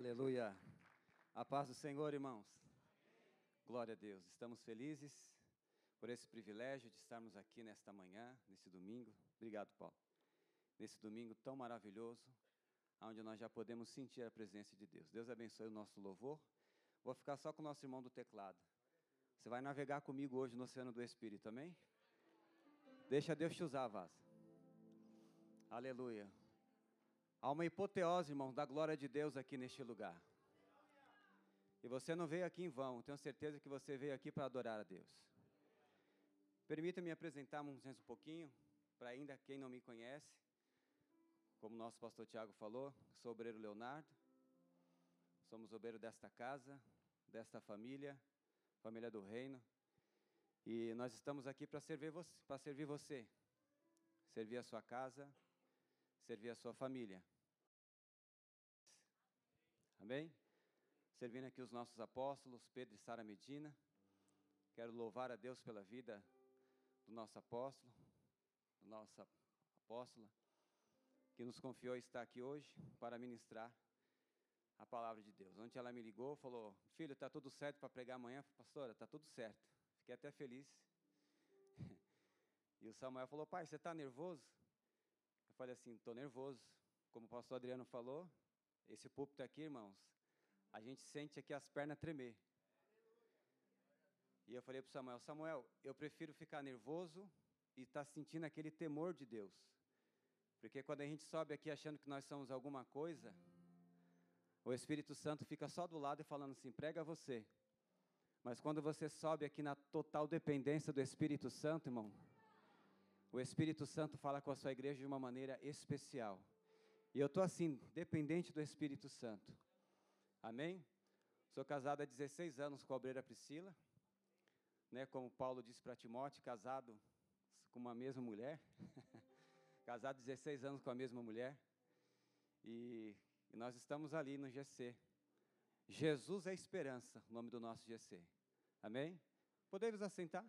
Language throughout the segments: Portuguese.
Aleluia. A paz do Senhor, irmãos. Glória a Deus. Estamos felizes por esse privilégio de estarmos aqui nesta manhã, nesse domingo. Obrigado, Paulo. Nesse domingo tão maravilhoso, onde nós já podemos sentir a presença de Deus. Deus abençoe o nosso louvor. Vou ficar só com o nosso irmão do teclado. Você vai navegar comigo hoje no Oceano do Espírito, amém? Deixa Deus te usar, vaza. Aleluia. Há uma hipoteose, irmãos, da glória de Deus aqui neste lugar. E você não veio aqui em vão, tenho certeza que você veio aqui para adorar a Deus. Permita-me apresentar um pouquinho, para ainda quem não me conhece. Como nosso pastor Tiago falou, sou obreiro Leonardo. Somos obreiro desta casa, desta família, família do reino. E nós estamos aqui para servir você, para servir você, servir a sua casa, servir a sua família. Amém? Servindo aqui os nossos apóstolos, Pedro e Sara Medina. Quero louvar a Deus pela vida do nosso apóstolo, da nossa apóstola, que nos confiou estar aqui hoje para ministrar a palavra de Deus. Ontem ela me ligou, falou: Filho, está tudo certo para pregar amanhã? Pastora, está tudo certo. Fiquei até feliz. E o Samuel falou: Pai, você está nervoso? Eu falei assim: Estou nervoso. Como o pastor Adriano falou, esse púlpito aqui, irmãos, a gente sente aqui as pernas tremer. E eu falei para Samuel: Samuel, eu prefiro ficar nervoso e estar tá sentindo aquele temor de Deus. Porque quando a gente sobe aqui achando que nós somos alguma coisa, o Espírito Santo fica só do lado e falando assim: prega você. Mas quando você sobe aqui na total dependência do Espírito Santo, irmão, o Espírito Santo fala com a sua igreja de uma maneira especial. E eu estou assim, dependente do Espírito Santo. Amém? Sou casado há 16 anos com a obreira Priscila. Né, como Paulo disse para Timóteo, casado com uma mesma mulher. casado 16 anos com a mesma mulher. E, e nós estamos ali no GC. Jesus é esperança, o nome do nosso GC. Amém? Podemos assentar?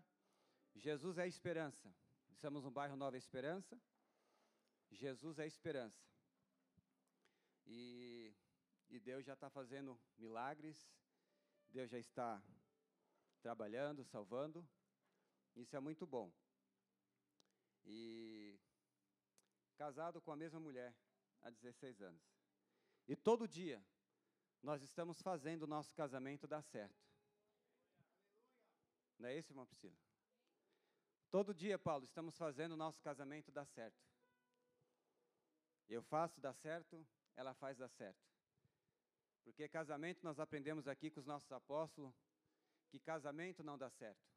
Jesus é esperança. Estamos no bairro Nova Esperança. Jesus é esperança. E, e Deus já está fazendo milagres, Deus já está trabalhando, salvando. Isso é muito bom. E casado com a mesma mulher há 16 anos. E todo dia nós estamos fazendo o nosso casamento dar certo. Não é isso, irmã Priscila? Todo dia, Paulo, estamos fazendo o nosso casamento dar certo. Eu faço dar certo, ela faz dar certo. Porque casamento nós aprendemos aqui com os nossos apóstolos que casamento não dá certo.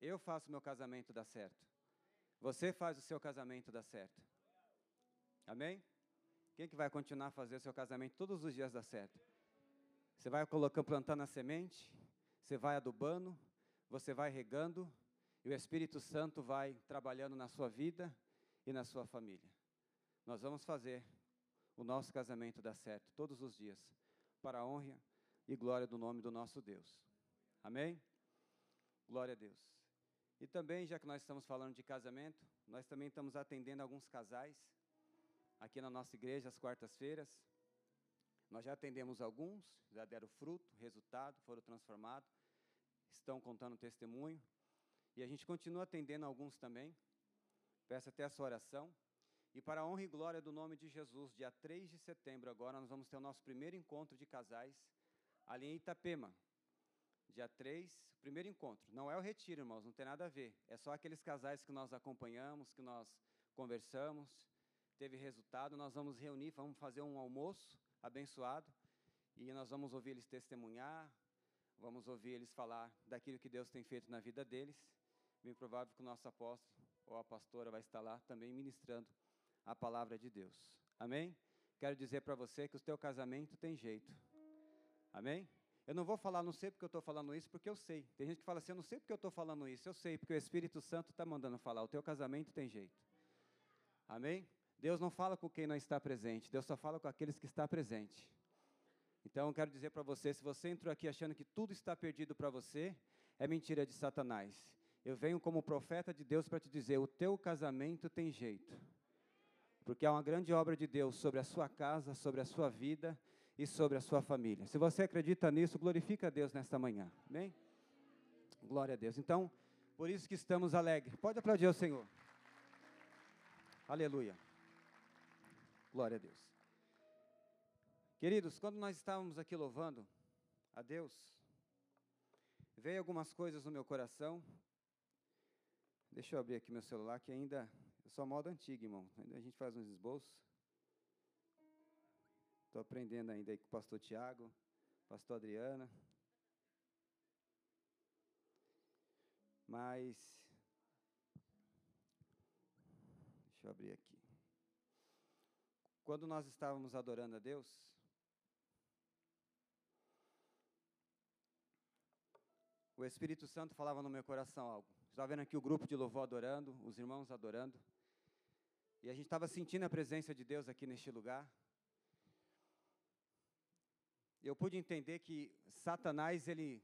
Eu faço meu casamento dar certo. Você faz o seu casamento dar certo. Amém? Quem que vai continuar a fazer o seu casamento todos os dias dar certo? Você vai colocando, plantando a semente, você vai adubando, você vai regando, e o Espírito Santo vai trabalhando na sua vida e na sua família. Nós vamos fazer o nosso casamento dar certo todos os dias, para a honra e glória do nome do nosso Deus. Amém? Glória a Deus. E também, já que nós estamos falando de casamento, nós também estamos atendendo alguns casais aqui na nossa igreja às quartas-feiras. Nós já atendemos alguns, já deram fruto, resultado, foram transformados, estão contando testemunho. E a gente continua atendendo alguns também. Peço até a sua oração. E para a honra e glória do nome de Jesus, dia 3 de setembro, agora nós vamos ter o nosso primeiro encontro de casais ali em Itapema. Dia 3, primeiro encontro. Não é o retiro, irmãos, não tem nada a ver. É só aqueles casais que nós acompanhamos, que nós conversamos, teve resultado. Nós vamos reunir, vamos fazer um almoço abençoado e nós vamos ouvir eles testemunhar, vamos ouvir eles falar daquilo que Deus tem feito na vida deles. Bem provável que o nosso apóstolo ou a pastora vai estar lá também ministrando a palavra de Deus. Amém? Quero dizer para você que o teu casamento tem jeito. Amém? Eu não vou falar, não sei porque eu estou falando isso, porque eu sei. Tem gente que fala assim, eu não sei porque eu estou falando isso. Eu sei, porque o Espírito Santo está mandando falar. O teu casamento tem jeito. Amém? Deus não fala com quem não está presente. Deus só fala com aqueles que está presente. Então, eu quero dizer para você, se você entrou aqui achando que tudo está perdido para você, é mentira de Satanás. Eu venho como profeta de Deus para te dizer, o teu casamento tem jeito porque há uma grande obra de Deus sobre a sua casa, sobre a sua vida e sobre a sua família. Se você acredita nisso, glorifica a Deus nesta manhã. Amém? Glória a Deus. Então, por isso que estamos alegres. Pode aplaudir ao Senhor. Aleluia. Glória a Deus. Queridos, quando nós estávamos aqui louvando a Deus, veio algumas coisas no meu coração. Deixa eu abrir aqui meu celular, que ainda. Eu sou moda antiga, irmão. A gente faz uns esboços. Estou aprendendo ainda aí com o pastor Tiago, pastor Adriana. Mas. Deixa eu abrir aqui. Quando nós estávamos adorando a Deus, o Espírito Santo falava no meu coração algo. Estava vendo aqui o grupo de louvor adorando, os irmãos adorando. E a gente estava sentindo a presença de Deus aqui neste lugar. Eu pude entender que Satanás, ele,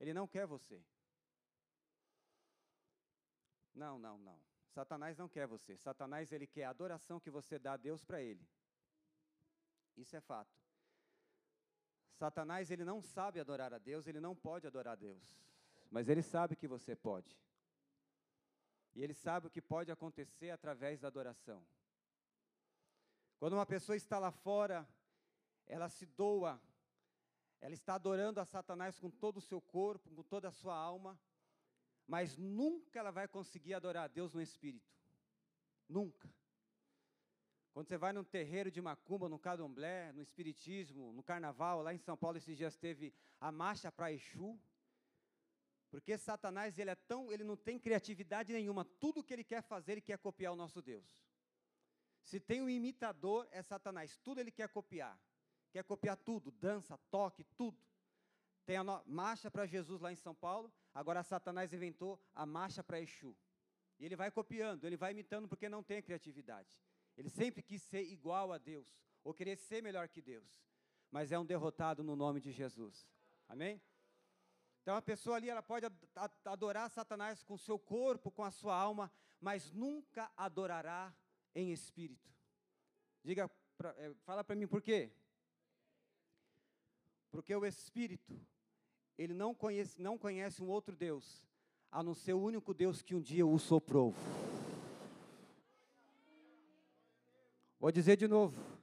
ele não quer você. Não, não, não. Satanás não quer você. Satanás, ele quer a adoração que você dá a Deus para ele. Isso é fato. Satanás, ele não sabe adorar a Deus, ele não pode adorar a Deus. Mas ele sabe que você pode. E ele sabe o que pode acontecer através da adoração. Quando uma pessoa está lá fora, ela se doa, ela está adorando a Satanás com todo o seu corpo, com toda a sua alma, mas nunca ela vai conseguir adorar a Deus no espírito. Nunca. Quando você vai num terreiro de macumba, no candomblé, no espiritismo, no carnaval, lá em São Paulo esses dias teve a marcha para Exu, porque Satanás ele é tão, ele não tem criatividade nenhuma. Tudo que ele quer fazer, ele quer copiar o nosso Deus. Se tem um imitador, é Satanás. Tudo ele quer copiar. Quer copiar tudo, dança, toque, tudo. Tem a marcha para Jesus lá em São Paulo, agora Satanás inventou a marcha para Exu. E ele vai copiando, ele vai imitando porque não tem criatividade. Ele sempre quis ser igual a Deus, ou querer ser melhor que Deus. Mas é um derrotado no nome de Jesus. Amém? Então a pessoa ali ela pode adorar Satanás com seu corpo, com a sua alma, mas nunca adorará em espírito. Diga, é, fala para mim por quê? Porque o espírito ele não conhece, não conhece um outro Deus, a não ser o único Deus que um dia o soprou. Vou dizer de novo.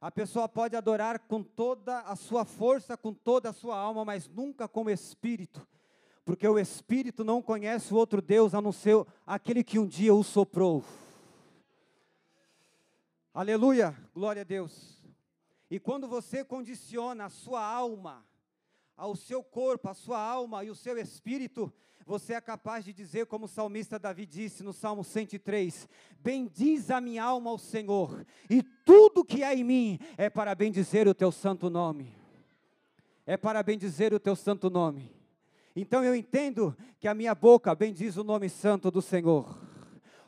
A pessoa pode adorar com toda a sua força, com toda a sua alma, mas nunca como espírito, porque o espírito não conhece o outro Deus a não ser aquele que um dia o soprou. Aleluia, glória a Deus. E quando você condiciona a sua alma, ao seu corpo, a sua alma e o seu espírito, você é capaz de dizer, como o salmista Davi disse no Salmo 103: Bendiz a minha alma ao Senhor, e tudo que há em mim é para bendizer o teu santo nome. É para bendizer o teu santo nome. Então eu entendo que a minha boca bendiz o nome santo do Senhor,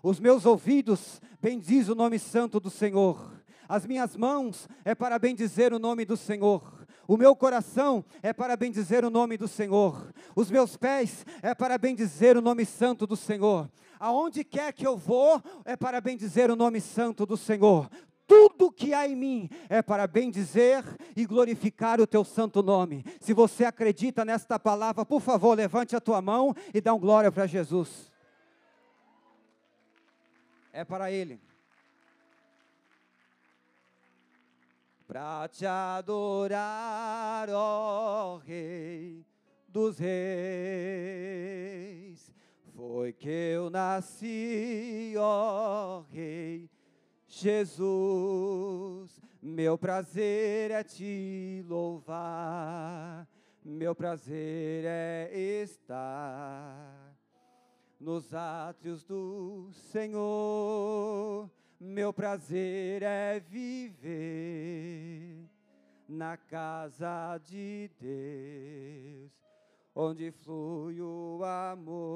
os meus ouvidos bendiz o nome santo do Senhor, as minhas mãos é para bendizer o nome do Senhor o meu coração é para bendizer o nome do Senhor. Os meus pés é para bendizer o nome santo do Senhor. Aonde quer que eu vou é para bendizer o nome santo do Senhor. Tudo que há em mim é para bendizer e glorificar o teu santo nome. Se você acredita nesta palavra, por favor, levante a tua mão e dá um glória para Jesus. É para Ele. Para te adorar, ó Rei dos Reis. Foi que eu nasci, ó Rei Jesus. Meu prazer é te louvar, meu prazer é estar nos átrios do Senhor meu prazer é viver na casa de Deus, onde flui o amor.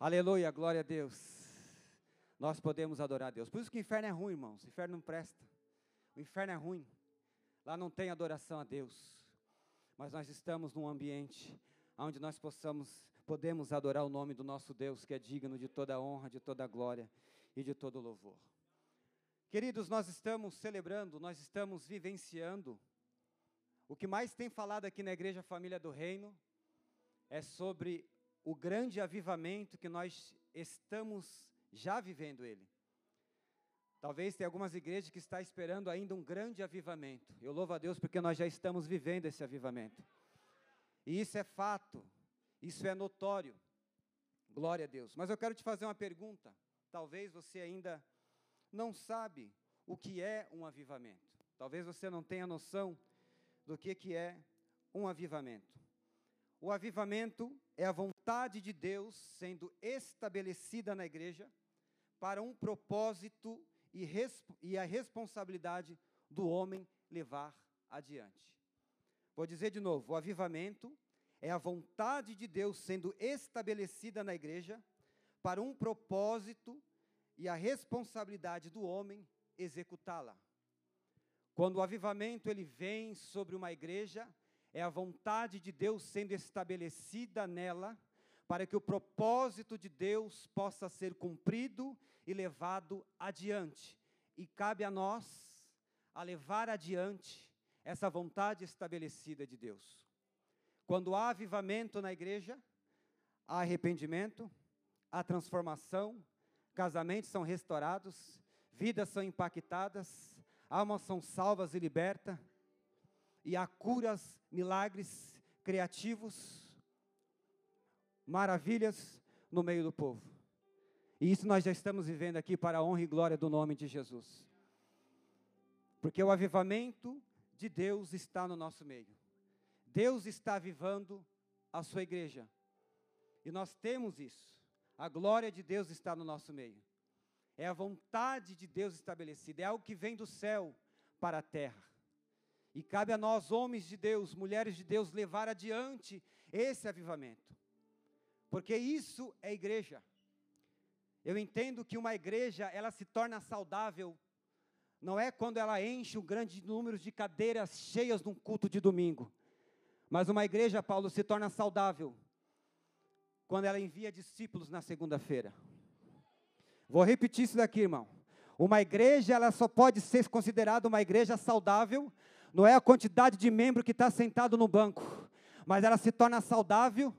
Aleluia, glória a Deus. Nós podemos adorar a Deus. Por isso que o inferno é ruim, irmãos. O inferno não presta. O inferno é ruim. Lá não tem adoração a Deus. Mas nós estamos num ambiente onde nós possamos podemos adorar o nome do nosso Deus, que é digno de toda honra, de toda glória e de todo louvor. Queridos, nós estamos celebrando, nós estamos vivenciando. O que mais tem falado aqui na Igreja Família do Reino é sobre o grande avivamento que nós estamos já vivendo ele. Talvez tenha algumas igrejas que está esperando ainda um grande avivamento. Eu louvo a Deus porque nós já estamos vivendo esse avivamento. E isso é fato, isso é notório. Glória a Deus. Mas eu quero te fazer uma pergunta. Talvez você ainda não sabe o que é um avivamento. Talvez você não tenha noção do que, que é um avivamento. O avivamento é a vontade de Deus sendo estabelecida na igreja para um propósito e, e a responsabilidade do homem levar adiante. Vou dizer de novo: o avivamento é a vontade de Deus sendo estabelecida na igreja para um propósito e a responsabilidade do homem executá-la. Quando o avivamento ele vem sobre uma igreja, é a vontade de Deus sendo estabelecida nela, para que o propósito de Deus possa ser cumprido e levado adiante. E cabe a nós a levar adiante essa vontade estabelecida de Deus. Quando há avivamento na igreja, há arrependimento, há transformação, casamentos são restaurados, vidas são impactadas, almas são salvas e libertas, e há curas, milagres criativos, maravilhas no meio do povo. E isso nós já estamos vivendo aqui para a honra e glória do nome de Jesus. Porque o avivamento de Deus está no nosso meio. Deus está avivando a sua igreja. E nós temos isso. A glória de Deus está no nosso meio. É a vontade de Deus estabelecida, é algo que vem do céu para a terra. E cabe a nós, homens de Deus, mulheres de Deus, levar adiante esse avivamento. Porque isso é igreja. Eu entendo que uma igreja, ela se torna saudável não é quando ela enche um grande número de cadeiras cheias num culto de domingo. Mas uma igreja, Paulo, se torna saudável quando ela envia discípulos na segunda-feira. Vou repetir isso daqui, irmão. Uma igreja, ela só pode ser considerada uma igreja saudável, não é a quantidade de membro que está sentado no banco, mas ela se torna saudável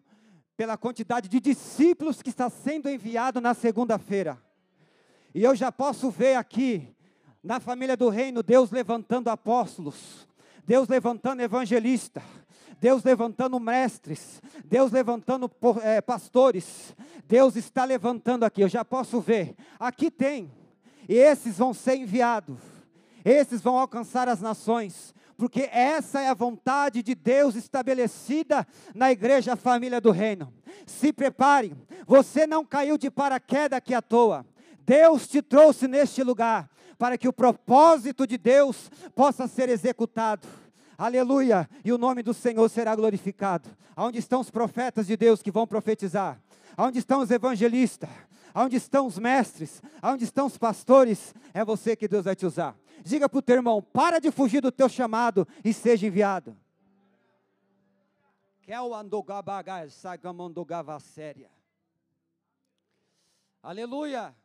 pela quantidade de discípulos que está sendo enviado na segunda-feira. E eu já posso ver aqui na família do reino, Deus levantando apóstolos, Deus levantando evangelistas, Deus levantando mestres, Deus levantando é, pastores, Deus está levantando aqui, eu já posso ver, aqui tem, e esses vão ser enviados, esses vão alcançar as nações, porque essa é a vontade de Deus estabelecida na igreja família do reino. Se prepare, você não caiu de paraquedas aqui à toa. Deus te trouxe neste lugar para que o propósito de Deus possa ser executado. Aleluia! E o nome do Senhor será glorificado. Aonde estão os profetas de Deus que vão profetizar? Aonde estão os evangelistas? Aonde estão os mestres? Aonde estão os pastores? É você que Deus vai te usar. Diga para o teu irmão: para de fugir do teu chamado e seja enviado. Aleluia.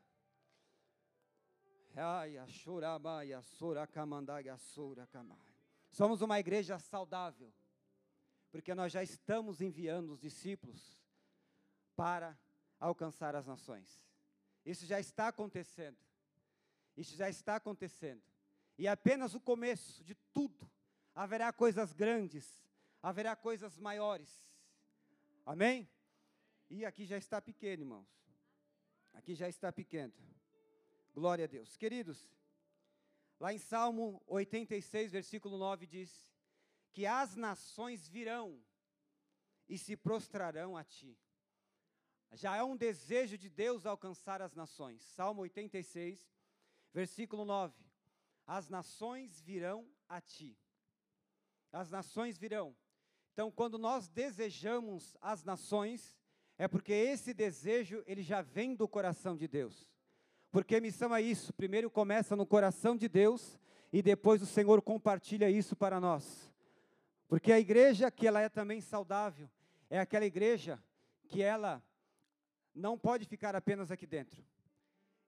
Somos uma igreja saudável, porque nós já estamos enviando os discípulos para alcançar as nações. Isso já está acontecendo. Isso já está acontecendo. E é apenas o começo de tudo. Haverá coisas grandes, haverá coisas maiores. Amém? E aqui já está pequeno, irmãos. Aqui já está pequeno. Glória a Deus. Queridos, lá em Salmo 86, versículo 9 diz: Que as nações virão e se prostrarão a ti. Já é um desejo de Deus alcançar as nações. Salmo 86, versículo 9: As nações virão a ti. As nações virão. Então, quando nós desejamos as nações, é porque esse desejo ele já vem do coração de Deus. Porque missão é isso. Primeiro começa no coração de Deus e depois o Senhor compartilha isso para nós. Porque a igreja que ela é também saudável é aquela igreja que ela não pode ficar apenas aqui dentro.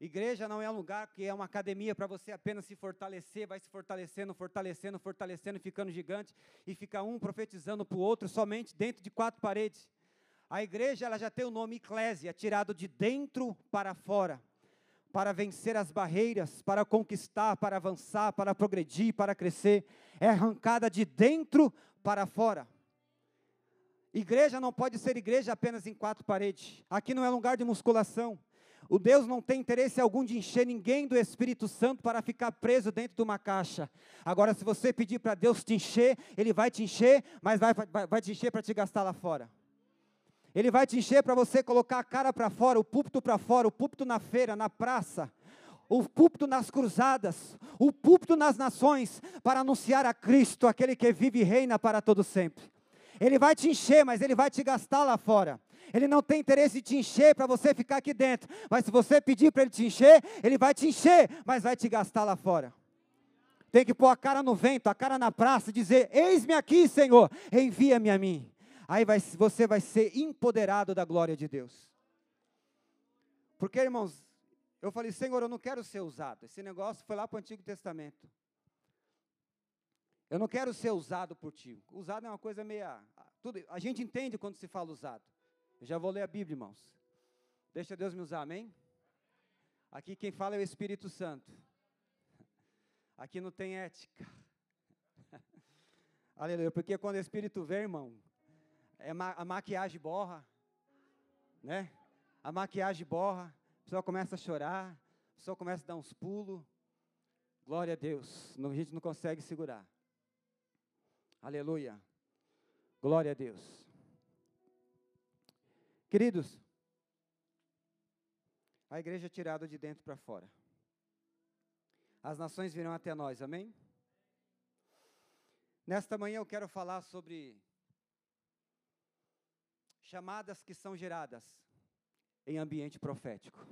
Igreja não é um lugar que é uma academia para você apenas se fortalecer, vai se fortalecendo, fortalecendo, fortalecendo, ficando gigante e fica um profetizando para o outro somente dentro de quatro paredes. A igreja ela já tem o nome eclésia, tirado de dentro para fora, para vencer as barreiras, para conquistar, para avançar, para progredir, para crescer. É arrancada de dentro para fora. Igreja não pode ser igreja apenas em quatro paredes. Aqui não é lugar de musculação. O Deus não tem interesse algum de encher ninguém do Espírito Santo para ficar preso dentro de uma caixa. Agora, se você pedir para Deus te encher, Ele vai te encher, mas vai, vai, vai te encher para te gastar lá fora. Ele vai te encher para você colocar a cara para fora, o púlpito para fora, o púlpito na feira, na praça, o púlpito nas cruzadas, o púlpito nas nações, para anunciar a Cristo, aquele que vive e reina para todo sempre. Ele vai te encher, mas ele vai te gastar lá fora. Ele não tem interesse em te encher para você ficar aqui dentro. Mas se você pedir para ele te encher, ele vai te encher, mas vai te gastar lá fora. Tem que pôr a cara no vento, a cara na praça e dizer: Eis-me aqui, Senhor, envia-me a mim. Aí vai, você vai ser empoderado da glória de Deus. Porque, irmãos, eu falei, Senhor, eu não quero ser usado. Esse negócio foi lá para o Antigo Testamento. Eu não quero ser usado por ti. Usado é uma coisa meia. Tudo, a gente entende quando se fala usado. Eu já vou ler a Bíblia, irmãos. Deixa Deus me usar, amém? Aqui quem fala é o Espírito Santo. Aqui não tem ética. Aleluia, porque quando o Espírito vem, irmão, a maquiagem borra, né? A maquiagem borra, a pessoa começa a chorar, a pessoa começa a dar uns pulos. Glória a Deus, a gente não consegue segurar. Aleluia. Glória a Deus. Queridos, a igreja é tirada de dentro para fora. As nações virão até nós, amém? Nesta manhã eu quero falar sobre chamadas que são geradas em ambiente profético.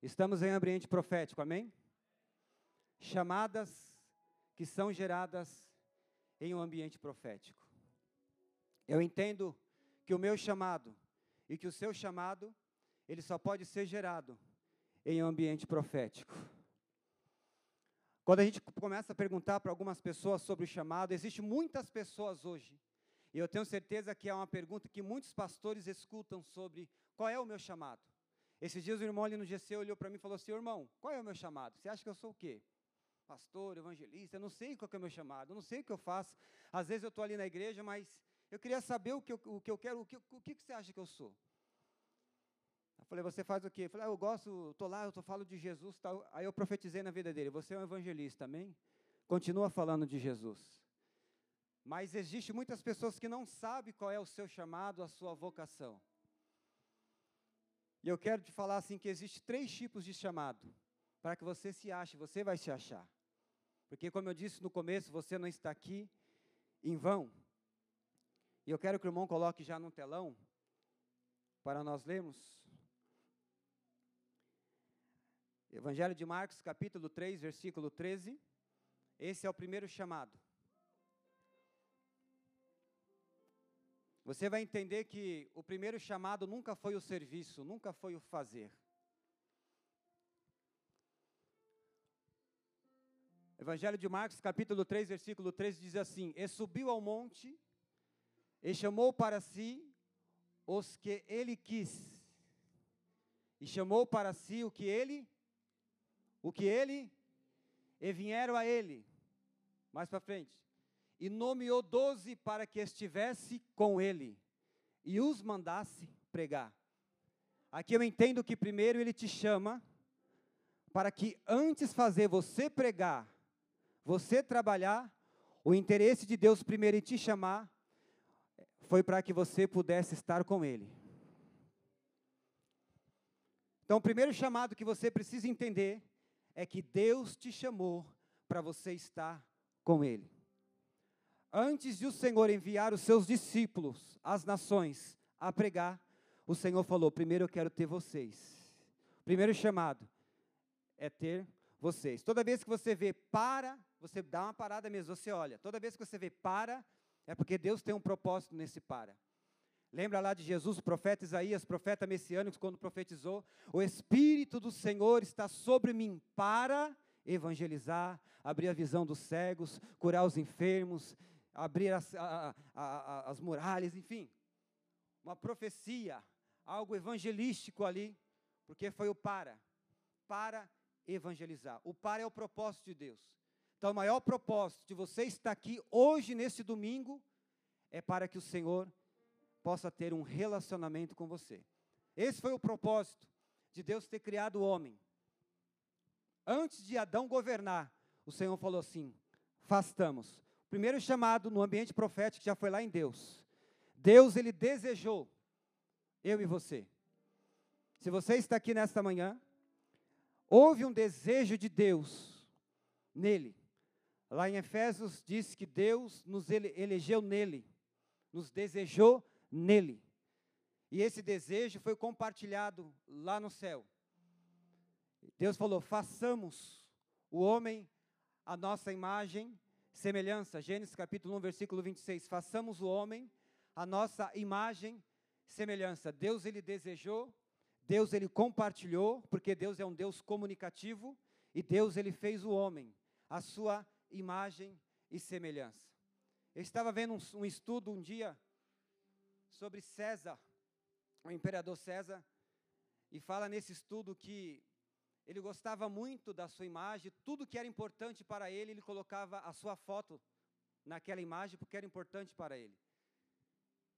Estamos em ambiente profético, amém? Chamadas que são geradas em um ambiente profético. Eu entendo que o meu chamado e que o seu chamado, ele só pode ser gerado em um ambiente profético. Quando a gente começa a perguntar para algumas pessoas sobre o chamado, existem muitas pessoas hoje, e eu tenho certeza que é uma pergunta que muitos pastores escutam sobre qual é o meu chamado. Esses dias o irmão ali no GC olhou para mim e falou assim, irmão, qual é o meu chamado? Você acha que eu sou o quê? Pastor, evangelista, eu não sei qual é o meu chamado, eu não sei o que eu faço. Às vezes eu estou ali na igreja, mas eu queria saber o que eu, o que eu quero, o que, o que você acha que eu sou? Eu falei, você faz o quê? Eu falei, ah, eu gosto, estou lá, eu tô, falo de Jesus. Tal. Aí eu profetizei na vida dele, você é um evangelista, amém? Continua falando de Jesus. Mas existe muitas pessoas que não sabem qual é o seu chamado, a sua vocação. E eu quero te falar assim que existe três tipos de chamado para que você se ache, você vai se achar. Porque como eu disse no começo, você não está aqui em vão. E eu quero que o irmão coloque já no telão, para nós lermos. Evangelho de Marcos, capítulo 3, versículo 13. Esse é o primeiro chamado. Você vai entender que o primeiro chamado nunca foi o serviço, nunca foi o fazer. Evangelho de Marcos, capítulo 3, versículo 13 diz assim: E subiu ao monte e chamou para si os que ele quis. E chamou para si o que ele, o que ele, e vieram a ele. Mais para frente. E nomeou doze para que estivesse com ele e os mandasse pregar. Aqui eu entendo que primeiro ele te chama para que antes fazer você pregar, você trabalhar, o interesse de Deus primeiro em te chamar foi para que você pudesse estar com Ele. Então, o primeiro chamado que você precisa entender é que Deus te chamou para você estar com Ele. Antes de o Senhor enviar os seus discípulos às nações a pregar, o Senhor falou: primeiro eu quero ter vocês. Primeiro chamado é ter vocês. Toda vez que você vê para, você dá uma parada mesmo, você olha. Toda vez que você vê para, é porque Deus tem um propósito nesse para. Lembra lá de Jesus, o profeta Isaías, profeta messiânico, quando profetizou: O Espírito do Senhor está sobre mim para evangelizar, abrir a visão dos cegos, curar os enfermos, abrir as, a, a, a, as muralhas, enfim. Uma profecia, algo evangelístico ali, porque foi o para, para evangelizar. O para é o propósito de Deus. Então, o maior propósito de você estar aqui hoje, nesse domingo, é para que o Senhor possa ter um relacionamento com você. Esse foi o propósito de Deus ter criado o homem. Antes de Adão governar, o Senhor falou assim: fastamos. Primeiro chamado no ambiente profético já foi lá em Deus. Deus, ele desejou eu e você. Se você está aqui nesta manhã, houve um desejo de Deus nele. Lá em Efésios diz que Deus nos elegeu nele, nos desejou nele. E esse desejo foi compartilhado lá no céu. Deus falou: façamos o homem a nossa imagem, semelhança. Gênesis capítulo 1, versículo 26. Façamos o homem a nossa imagem, semelhança. Deus ele desejou, Deus ele compartilhou, porque Deus é um Deus comunicativo, e Deus ele fez o homem a sua imagem e semelhança. Eu estava vendo um, um estudo um dia sobre César, o imperador César, e fala nesse estudo que ele gostava muito da sua imagem, tudo que era importante para ele, ele colocava a sua foto naquela imagem porque era importante para ele.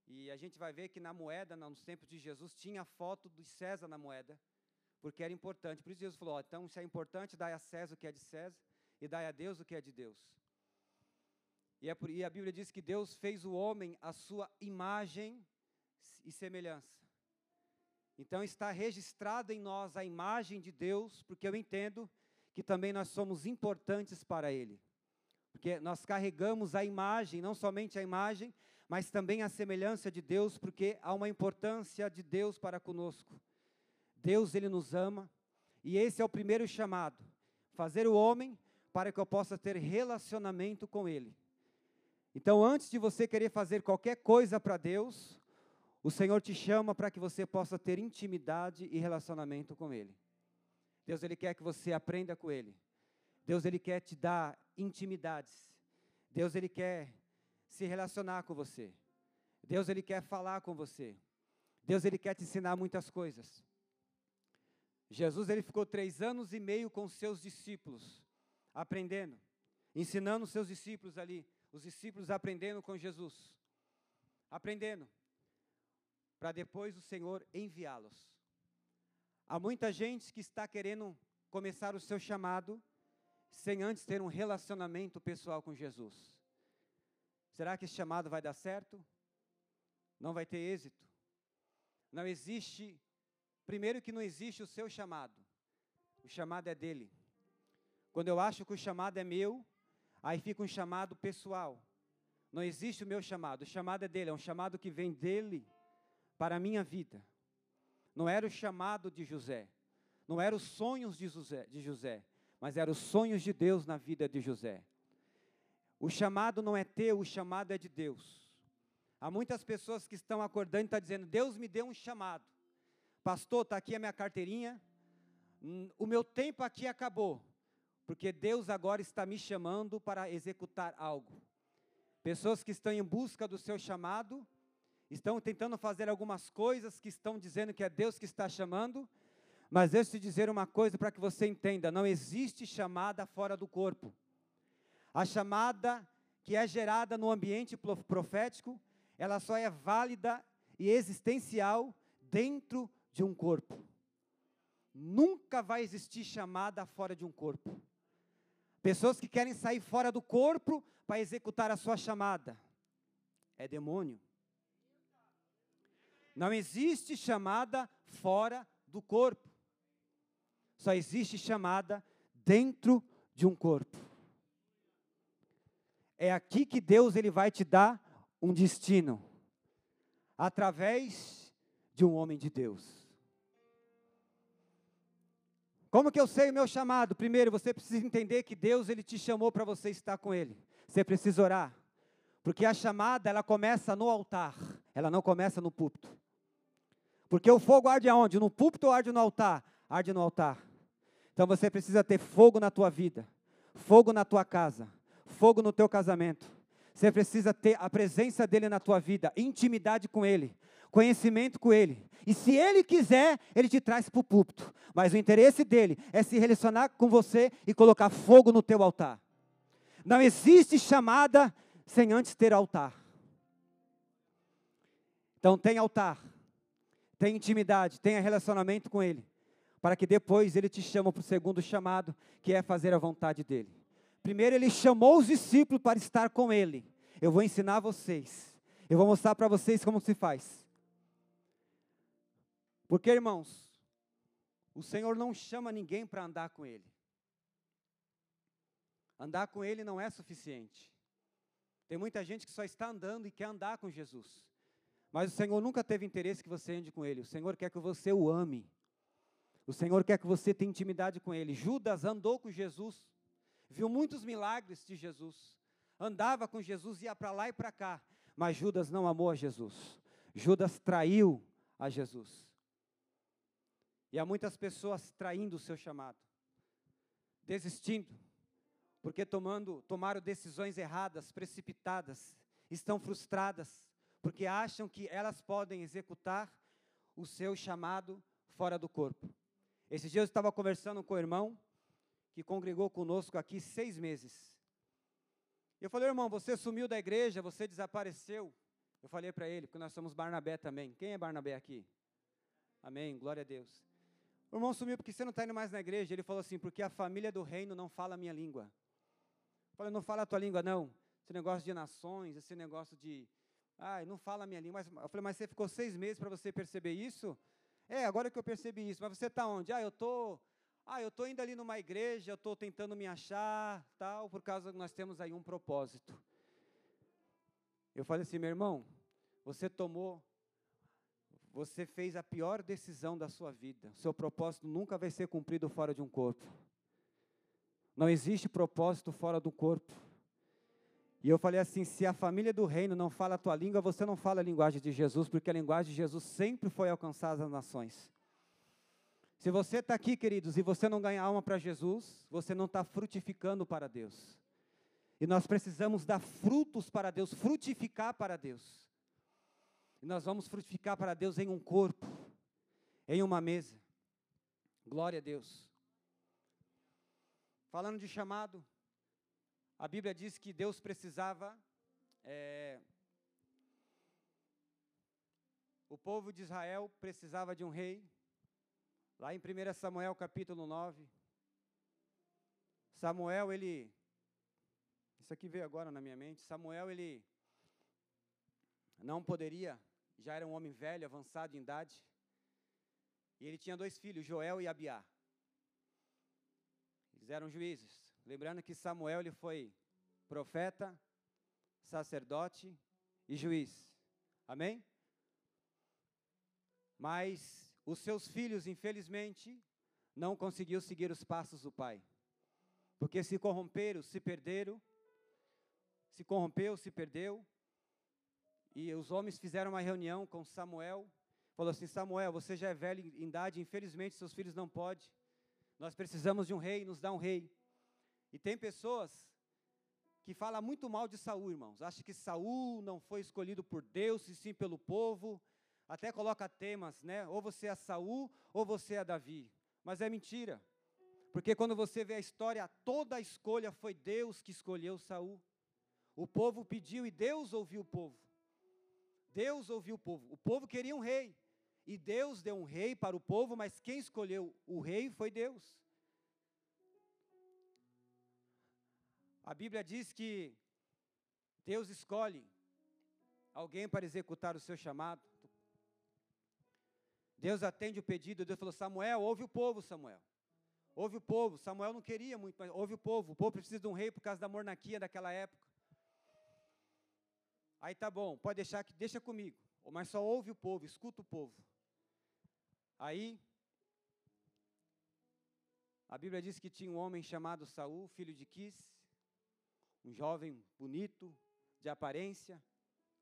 E a gente vai ver que na moeda, nos tempos de Jesus, tinha a foto de César na moeda, porque era importante. Por isso Jesus falou: ó, então, se é importante, dai a César o que é de César e dai a Deus o que é de Deus. E, é por, e a Bíblia diz que Deus fez o homem a sua imagem e semelhança. Então está registrado em nós a imagem de Deus, porque eu entendo que também nós somos importantes para Ele. Porque nós carregamos a imagem, não somente a imagem, mas também a semelhança de Deus, porque há uma importância de Deus para conosco. Deus, Ele nos ama, e esse é o primeiro chamado: fazer o homem para que eu possa ter relacionamento com Ele. Então, antes de você querer fazer qualquer coisa para Deus, o Senhor te chama para que você possa ter intimidade e relacionamento com Ele. Deus, Ele quer que você aprenda com Ele. Deus, Ele quer te dar intimidades. Deus, Ele quer se relacionar com você. Deus, Ele quer falar com você. Deus, Ele quer te ensinar muitas coisas. Jesus, Ele ficou três anos e meio com seus discípulos, aprendendo, ensinando seus discípulos ali, os discípulos aprendendo com Jesus, aprendendo para depois o Senhor enviá-los. Há muita gente que está querendo começar o seu chamado sem antes ter um relacionamento pessoal com Jesus. Será que esse chamado vai dar certo? Não vai ter êxito? Não existe, primeiro que não existe o seu chamado. O chamado é dele. Quando eu acho que o chamado é meu, aí fica um chamado pessoal. Não existe o meu chamado, o chamado é dele, é um chamado que vem dele para a minha vida. Não era o chamado de José, não eram os sonhos de José, de José, mas eram os sonhos de Deus na vida de José. O chamado não é teu, o chamado é de Deus. Há muitas pessoas que estão acordando e estão dizendo: Deus me deu um chamado. Pastor, está aqui a minha carteirinha. Hum, o meu tempo aqui acabou, porque Deus agora está me chamando para executar algo. Pessoas que estão em busca do seu chamado, estão tentando fazer algumas coisas que estão dizendo que é Deus que está chamando, mas deixa eu te dizer uma coisa para que você entenda: não existe chamada fora do corpo. A chamada que é gerada no ambiente profético, ela só é válida e existencial dentro de um corpo. Nunca vai existir chamada fora de um corpo. Pessoas que querem sair fora do corpo para executar a sua chamada. É demônio. Não existe chamada fora do corpo. Só existe chamada dentro de um corpo. É aqui que Deus ele vai te dar um destino através de um homem de Deus. Como que eu sei o meu chamado? Primeiro, você precisa entender que Deus ele te chamou para você estar com ele. Você precisa orar. Porque a chamada ela começa no altar. ela não começa no púlpito. Porque o fogo arde aonde? No púlpito ou arde no altar? Arde no altar. Então você precisa ter fogo na tua vida, fogo na tua casa, fogo no teu casamento. Você precisa ter a presença dele na tua vida, intimidade com ele, conhecimento com ele. E se ele quiser, ele te traz para o púlpito. Mas o interesse dele é se relacionar com você e colocar fogo no teu altar. Não existe chamada sem antes ter altar. Então tem altar, tem intimidade, tenha relacionamento com ele, para que depois ele te chama para o segundo chamado, que é fazer a vontade dele. Primeiro ele chamou os discípulos para estar com ele. Eu vou ensinar vocês. Eu vou mostrar para vocês como se faz. Porque, irmãos, o Senhor não chama ninguém para andar com ele. Andar com ele não é suficiente. Tem muita gente que só está andando e quer andar com Jesus. Mas o Senhor nunca teve interesse que você ande com Ele. O Senhor quer que você o ame. O Senhor quer que você tenha intimidade com Ele. Judas andou com Jesus, viu muitos milagres de Jesus, andava com Jesus, ia para lá e para cá. Mas Judas não amou a Jesus. Judas traiu a Jesus. E há muitas pessoas traindo o seu chamado, desistindo, porque tomando, tomaram decisões erradas, precipitadas, estão frustradas, porque acham que elas podem executar o seu chamado fora do corpo. Esses dias eu estava conversando com o irmão que congregou conosco aqui seis meses. Eu falei, irmão, você sumiu da igreja, você desapareceu. Eu falei para ele, porque nós somos Barnabé também. Quem é Barnabé aqui? Amém, glória a Deus. O irmão sumiu porque você não está indo mais na igreja. Ele falou assim, porque a família do reino não fala a minha língua. Eu falei, não fala a tua língua não. Esse negócio de nações, esse negócio de Ai, não fala a minha língua. Mas, eu falei, mas você ficou seis meses para você perceber isso? É, agora que eu percebi isso. Mas você está onde? Ah, eu tô, ah, eu tô indo ali numa igreja, eu estou tentando me achar, tal, por causa que nós temos aí um propósito. Eu falei assim, meu irmão, você tomou, você fez a pior decisão da sua vida. Seu propósito nunca vai ser cumprido fora de um corpo. Não existe propósito fora do corpo. E eu falei assim: se a família do reino não fala a tua língua, você não fala a linguagem de Jesus, porque a linguagem de Jesus sempre foi alcançada nas nações. Se você está aqui, queridos, e você não ganha alma para Jesus, você não está frutificando para Deus. E nós precisamos dar frutos para Deus, frutificar para Deus. E nós vamos frutificar para Deus em um corpo, em uma mesa. Glória a Deus. Falando de chamado, a Bíblia diz que Deus precisava. É, o povo de Israel precisava de um rei. Lá em 1 Samuel capítulo 9. Samuel, ele. Isso aqui veio agora na minha mente. Samuel, ele não poderia, já era um homem velho, avançado em idade. E ele tinha dois filhos, Joel e Abiá. Eles eram juízes. Lembrando que Samuel ele foi profeta, sacerdote e juiz. Amém? Mas os seus filhos, infelizmente, não conseguiu seguir os passos do pai. Porque se corromperam, se perderam, se corrompeu, se perdeu. E os homens fizeram uma reunião com Samuel. Falou assim: Samuel, você já é velho em idade, infelizmente seus filhos não podem. Nós precisamos de um rei, nos dá um rei. E tem pessoas que falam muito mal de Saul, irmãos. Acha que Saul não foi escolhido por Deus, e sim pelo povo. Até coloca temas, né? Ou você é Saul, ou você é Davi. Mas é mentira. Porque quando você vê a história, toda a escolha foi Deus que escolheu Saul. O povo pediu e Deus ouviu o povo. Deus ouviu o povo. O povo queria um rei. E Deus deu um rei para o povo, mas quem escolheu o rei foi Deus. A Bíblia diz que Deus escolhe alguém para executar o seu chamado. Deus atende o pedido, Deus falou: Samuel, ouve o povo, Samuel. Ouve o povo. Samuel não queria muito, mas ouve o povo. O povo precisa de um rei por causa da monarquia daquela época. Aí tá bom, pode deixar que deixa comigo. Mas só ouve o povo, escuta o povo. Aí a Bíblia diz que tinha um homem chamado Saul, filho de Quis, um jovem bonito, de aparência,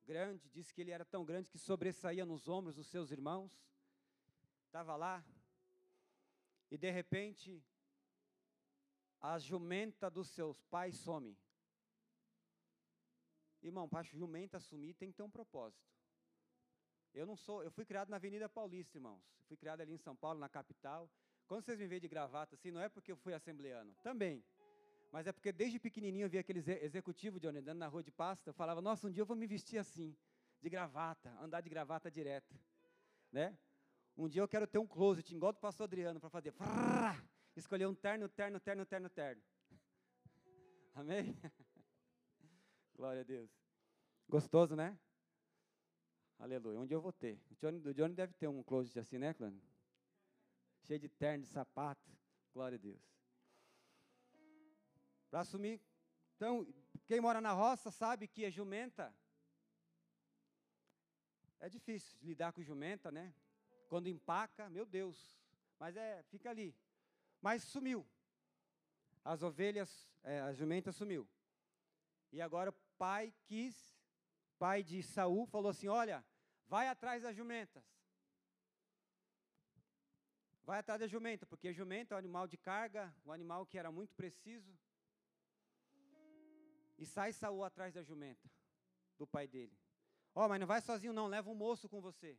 grande, disse que ele era tão grande que sobressaía nos ombros dos seus irmãos. Estava lá, e de repente, a jumenta dos seus pais some. Irmão, para a jumenta sumir tem que ter um propósito. Eu não sou, eu fui criado na Avenida Paulista, irmãos. Eu fui criado ali em São Paulo, na capital. Quando vocês me veem de gravata assim, não é porque eu fui assembleano, também. Mas é porque desde pequenininho eu via aqueles executivo de andando na rua de pasta, eu falava, nossa, um dia eu vou me vestir assim, de gravata, andar de gravata direto, né? Um dia eu quero ter um closet, igual do pastor Adriano, para fazer, frrr, escolher um terno, terno, terno, terno, terno. Amém? Glória a Deus. Gostoso, né? Aleluia. Onde eu vou ter? O Johnny, o Johnny deve ter um closet assim, né, Clã? Cheio de terno, de sapato. Glória a Deus. Para assumir. Então, quem mora na roça sabe que a jumenta. É difícil lidar com jumenta, né? Quando empaca, meu Deus. Mas é, fica ali. Mas sumiu. As ovelhas, é, a jumenta sumiu. E agora o pai quis pai de Saul, falou assim: Olha, vai atrás das jumentas. Vai atrás da jumenta, porque a jumenta é um animal de carga, um animal que era muito preciso. E sai Saul atrás da jumenta, do pai dele. Ó, oh, mas não vai sozinho não, leva um moço com você.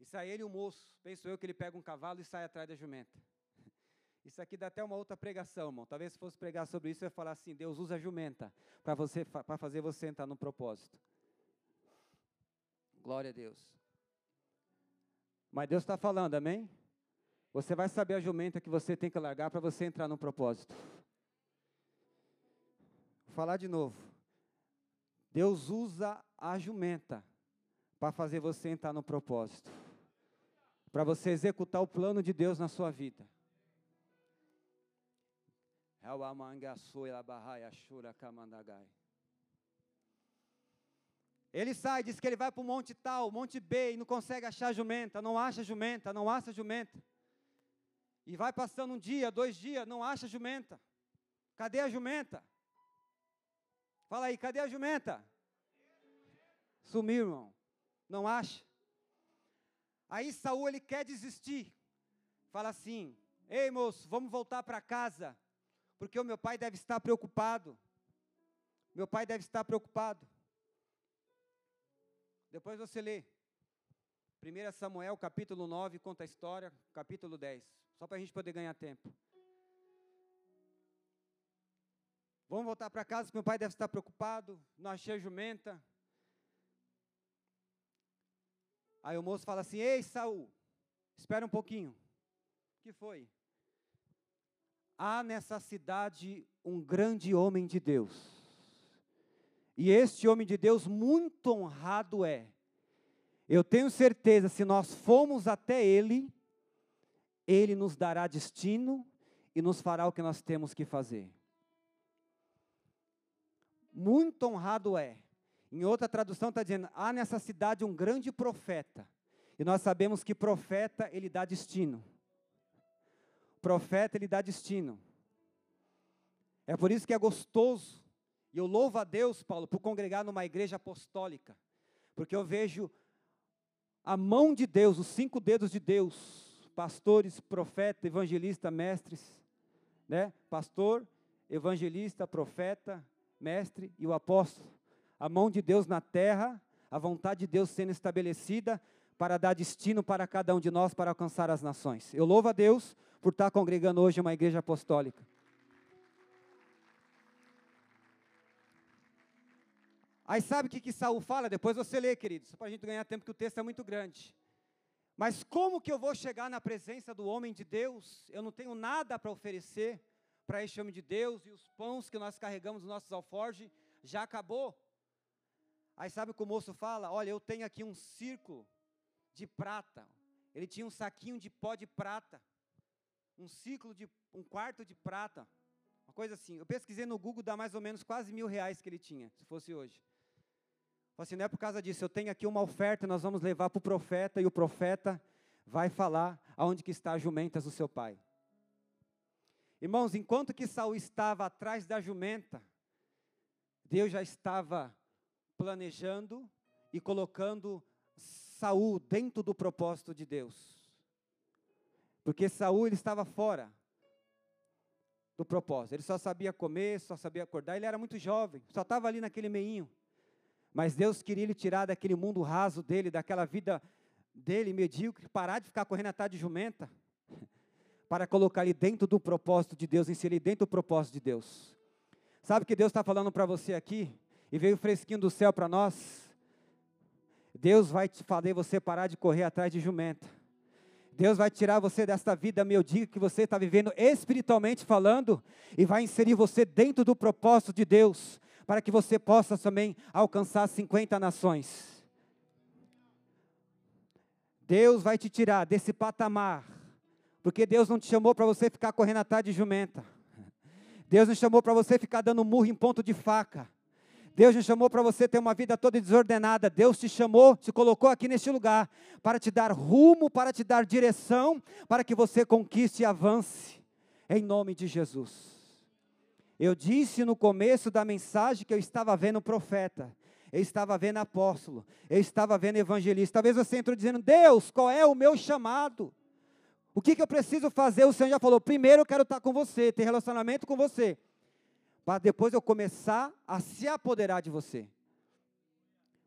E sai ele o moço. Penso eu que ele pega um cavalo e sai atrás da jumenta. Isso aqui dá até uma outra pregação, irmão. Talvez se fosse pregar sobre isso, eu ia falar assim: Deus usa a jumenta para você para fazer você entrar no propósito. Glória a Deus. Mas Deus está falando, amém? Você vai saber a jumenta que você tem que largar para você entrar no propósito. Falar de novo. Deus usa a jumenta para fazer você entrar no propósito. Para você executar o plano de Deus na sua vida. Ele sai, diz que ele vai para o monte tal, monte B, e não consegue achar jumenta, não acha jumenta, não acha jumenta. E vai passando um dia, dois dias, não acha jumenta. Cadê a jumenta? Fala aí, cadê a jumenta? Sumiu, irmão. Não acha. Aí Saul ele quer desistir. Fala assim: "Ei, moço, vamos voltar para casa porque o meu pai deve estar preocupado. Meu pai deve estar preocupado. Depois você lê. 1 Samuel, capítulo 9, conta a história, capítulo 10. Só para a gente poder ganhar tempo. Vamos voltar para casa, meu pai deve estar preocupado. Não achei a jumenta. Aí o moço fala assim: Ei, Saul, espera um pouquinho. O que foi? há nessa cidade um grande homem de Deus. E este homem de Deus muito honrado é. Eu tenho certeza, se nós formos até ele, ele nos dará destino e nos fará o que nós temos que fazer. Muito honrado é. Em outra tradução está dizendo: há nessa cidade um grande profeta. E nós sabemos que profeta, ele dá destino profeta, ele dá destino. É por isso que é gostoso, e eu louvo a Deus, Paulo, por congregar numa igreja apostólica, porque eu vejo a mão de Deus, os cinco dedos de Deus, pastores, profeta, evangelista, mestres, né? Pastor, evangelista, profeta, mestre e o apóstolo. A mão de Deus na terra, a vontade de Deus sendo estabelecida para dar destino para cada um de nós para alcançar as nações. Eu louvo a Deus por estar congregando hoje uma igreja apostólica. Aí sabe o que, que Saul fala? Depois você lê, querido, só para a gente ganhar tempo, que o texto é muito grande. Mas como que eu vou chegar na presença do homem de Deus? Eu não tenho nada para oferecer para este homem de Deus, e os pães que nós carregamos nos nossos alforjes já acabou. Aí sabe o que o moço fala? Olha, eu tenho aqui um círculo de prata. Ele tinha um saquinho de pó de prata um ciclo de um quarto de prata, uma coisa assim. Eu pesquisei no Google, dá mais ou menos quase mil reais que ele tinha, se fosse hoje. Falei assim, não é por causa disso, eu tenho aqui uma oferta, nós vamos levar para o profeta, e o profeta vai falar aonde que está as jumentas do seu pai. Irmãos, enquanto que Saul estava atrás da jumenta, Deus já estava planejando e colocando Saul dentro do propósito de Deus. Porque Saul ele estava fora do propósito. Ele só sabia comer, só sabia acordar, ele era muito jovem, só estava ali naquele meinho. Mas Deus queria ele tirar daquele mundo raso dele, daquela vida dele medíocre, parar de ficar correndo atrás de jumenta, para colocar ele dentro do propósito de Deus, inserir dentro do propósito de Deus. Sabe o que Deus está falando para você aqui? E veio fresquinho do céu para nós. Deus vai te fazer você parar de correr atrás de jumenta. Deus vai tirar você desta vida medíocre que você está vivendo espiritualmente falando e vai inserir você dentro do propósito de Deus, para que você possa também alcançar 50 nações. Deus vai te tirar desse patamar, porque Deus não te chamou para você ficar correndo atrás de jumenta. Deus não chamou para você ficar dando murro em ponto de faca. Deus te chamou para você ter uma vida toda desordenada. Deus te chamou, te colocou aqui neste lugar para te dar rumo, para te dar direção, para que você conquiste e avance. Em nome de Jesus. Eu disse no começo da mensagem que eu estava vendo profeta, eu estava vendo apóstolo, eu estava vendo evangelista. Talvez você entrou dizendo: Deus, qual é o meu chamado? O que, que eu preciso fazer? O Senhor já falou: primeiro eu quero estar com você, ter relacionamento com você para depois eu começar a se apoderar de você.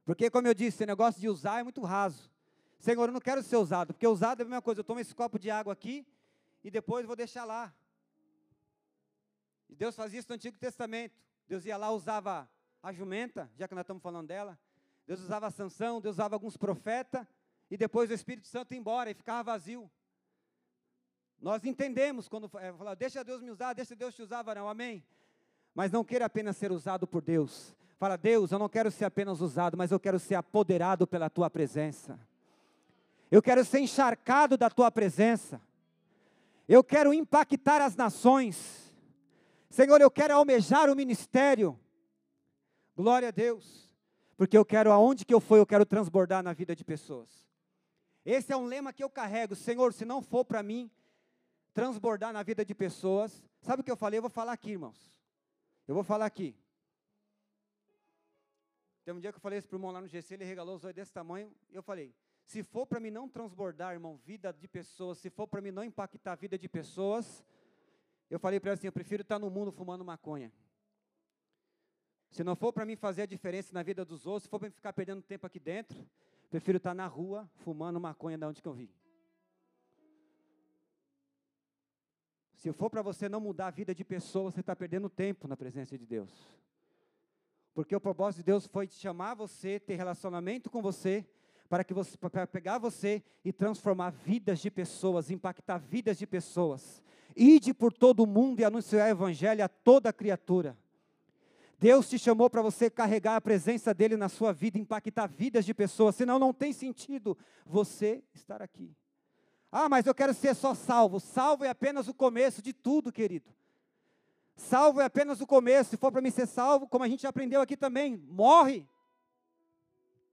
Porque, como eu disse, esse negócio de usar é muito raso. Senhor, eu não quero ser usado, porque usado é a mesma coisa. Eu tomo esse copo de água aqui e depois vou deixar lá. E Deus fazia isso no Antigo Testamento. Deus ia lá, usava a jumenta, já que nós estamos falando dela. Deus usava a Sansão, Deus usava alguns profetas, e depois o Espírito Santo ia embora e ficava vazio. Nós entendemos quando é, fala, deixa Deus me usar, deixa Deus te usar, varão, amém? mas não queira apenas ser usado por Deus. Fala, Deus, eu não quero ser apenas usado, mas eu quero ser apoderado pela tua presença. Eu quero ser encharcado da tua presença. Eu quero impactar as nações. Senhor, eu quero almejar o ministério. Glória a Deus. Porque eu quero, aonde que eu for, eu quero transbordar na vida de pessoas. Esse é um lema que eu carrego. Senhor, se não for para mim transbordar na vida de pessoas, sabe o que eu falei? Eu vou falar aqui, irmãos. Eu vou falar aqui. Tem um dia que eu falei isso para o irmão lá no GC, ele regalou os olhos desse tamanho, e eu falei, se for para mim não transbordar, irmão, vida de pessoas, se for para mim não impactar a vida de pessoas, eu falei para ele assim, eu prefiro estar no mundo fumando maconha. Se não for para mim fazer a diferença na vida dos outros, se for para mim ficar perdendo tempo aqui dentro, prefiro estar na rua fumando maconha da onde que eu vim. Se for para você não mudar a vida de pessoas, você está perdendo tempo na presença de Deus. Porque o propósito de Deus foi chamar você, ter relacionamento com você, para que você para pegar você e transformar vidas de pessoas, impactar vidas de pessoas. Ide por todo o mundo e anunciar o evangelho a toda criatura. Deus te chamou para você carregar a presença dele na sua vida, impactar vidas de pessoas, senão não tem sentido você estar aqui. Ah, mas eu quero ser só salvo. Salvo é apenas o começo de tudo, querido. Salvo é apenas o começo. Se for para mim ser salvo, como a gente aprendeu aqui também, morre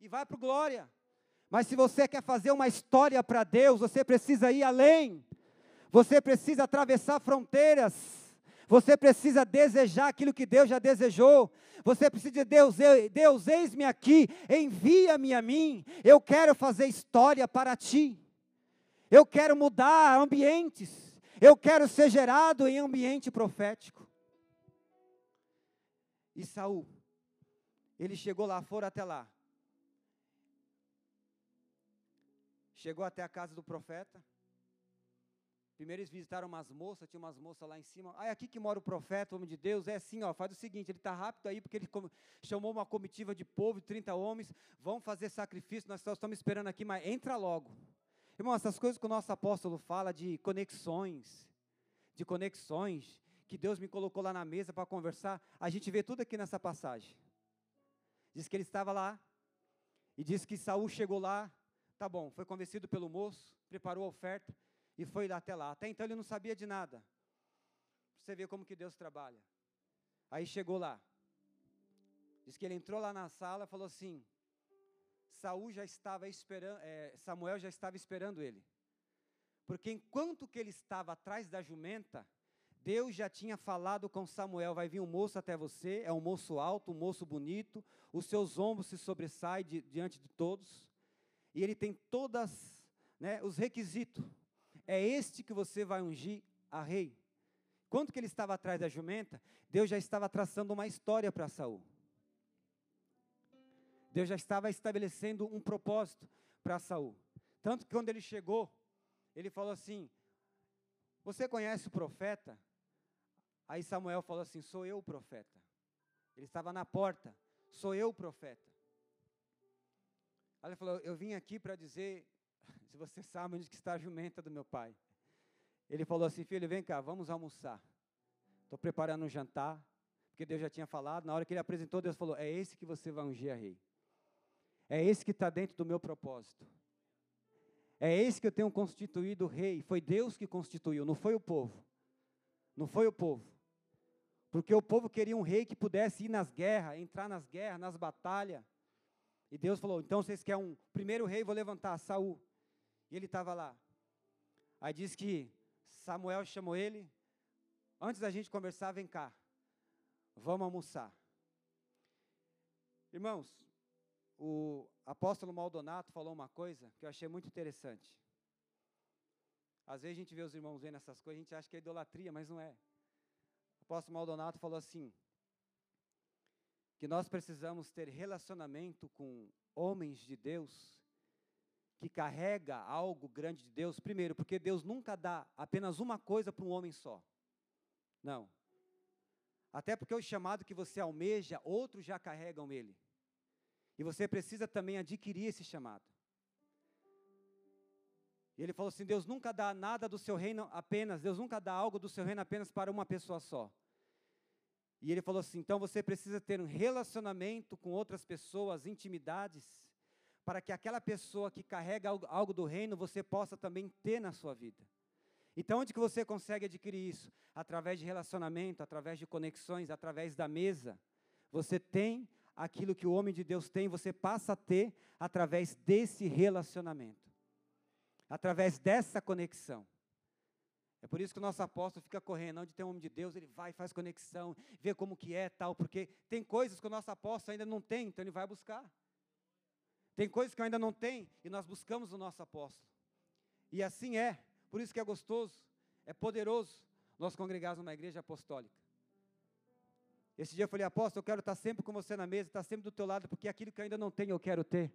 e vai para glória. Mas se você quer fazer uma história para Deus, você precisa ir além. Você precisa atravessar fronteiras. Você precisa desejar aquilo que Deus já desejou. Você precisa de Deus, Deus, eis-me aqui, envia-me a mim. Eu quero fazer história para ti. Eu quero mudar ambientes. Eu quero ser gerado em ambiente profético. E Saul, ele chegou lá, foram até lá. Chegou até a casa do profeta. Primeiro eles visitaram umas moças, tinha umas moças lá em cima. Ah, é aqui que mora o profeta, o homem de Deus. É assim, ó, faz o seguinte, ele está rápido aí, porque ele chamou uma comitiva de povo, de 30 homens, vão fazer sacrifício, nós estamos esperando aqui, mas entra logo. Irmão, essas coisas que o nosso apóstolo fala de conexões, de conexões, que Deus me colocou lá na mesa para conversar, a gente vê tudo aqui nessa passagem. Diz que ele estava lá, e diz que Saul chegou lá, tá bom, foi convencido pelo moço, preparou a oferta e foi lá até lá. Até então ele não sabia de nada. Você vê como que Deus trabalha. Aí chegou lá. Diz que ele entrou lá na sala e falou assim: Saul já estava esperando, é, Samuel já estava esperando ele. Porque enquanto que ele estava atrás da jumenta, Deus já tinha falado com Samuel: vai vir um moço até você, é um moço alto, um moço bonito, os seus ombros se sobressaem di, diante de todos, e ele tem todas né, os requisitos. É este que você vai ungir a rei. Quando que ele estava atrás da jumenta, Deus já estava traçando uma história para Saul. Deus já estava estabelecendo um propósito para Saul. Tanto que quando ele chegou, ele falou assim: Você conhece o profeta? Aí Samuel falou assim: Sou eu o profeta. Ele estava na porta, sou eu o profeta. Aí ele falou: Eu vim aqui para dizer, se você sabe onde está a jumenta do meu pai. Ele falou assim: Filho, vem cá, vamos almoçar. Estou preparando um jantar, porque Deus já tinha falado. Na hora que ele apresentou, Deus falou: É esse que você vai ungir a rei. É esse que está dentro do meu propósito. É esse que eu tenho constituído rei. Foi Deus que constituiu, não foi o povo. Não foi o povo. Porque o povo queria um rei que pudesse ir nas guerras, entrar nas guerras, nas batalhas. E Deus falou: então vocês querem um primeiro rei, vou levantar, Saul. E ele estava lá. Aí diz que Samuel chamou ele. Antes da gente conversar, vem cá. Vamos almoçar. Irmãos, o apóstolo Maldonato falou uma coisa que eu achei muito interessante. Às vezes a gente vê os irmãos vendo essas coisas, a gente acha que é idolatria, mas não é. O apóstolo Maldonato falou assim: que nós precisamos ter relacionamento com homens de Deus que carrega algo grande de Deus. Primeiro, porque Deus nunca dá apenas uma coisa para um homem só. Não. Até porque o chamado que você almeja, outros já carregam ele. E você precisa também adquirir esse chamado. E ele falou assim: Deus nunca dá nada do seu reino apenas, Deus nunca dá algo do seu reino apenas para uma pessoa só. E ele falou assim: então você precisa ter um relacionamento com outras pessoas, intimidades, para que aquela pessoa que carrega algo do reino você possa também ter na sua vida. Então, onde que você consegue adquirir isso? Através de relacionamento, através de conexões, através da mesa. Você tem aquilo que o homem de Deus tem, você passa a ter através desse relacionamento através dessa conexão. É por isso que o nosso apóstolo fica correndo, onde tem um homem de Deus, ele vai, faz conexão, vê como que é, tal, porque tem coisas que o nosso apóstolo ainda não tem, então ele vai buscar. Tem coisas que ainda não tem, e nós buscamos o nosso apóstolo. E assim é, por isso que é gostoso, é poderoso nós congregarmos numa igreja apostólica. Esse dia eu falei, apóstolo, eu quero estar sempre com você na mesa, estar sempre do teu lado, porque aquilo que eu ainda não tenho eu quero ter.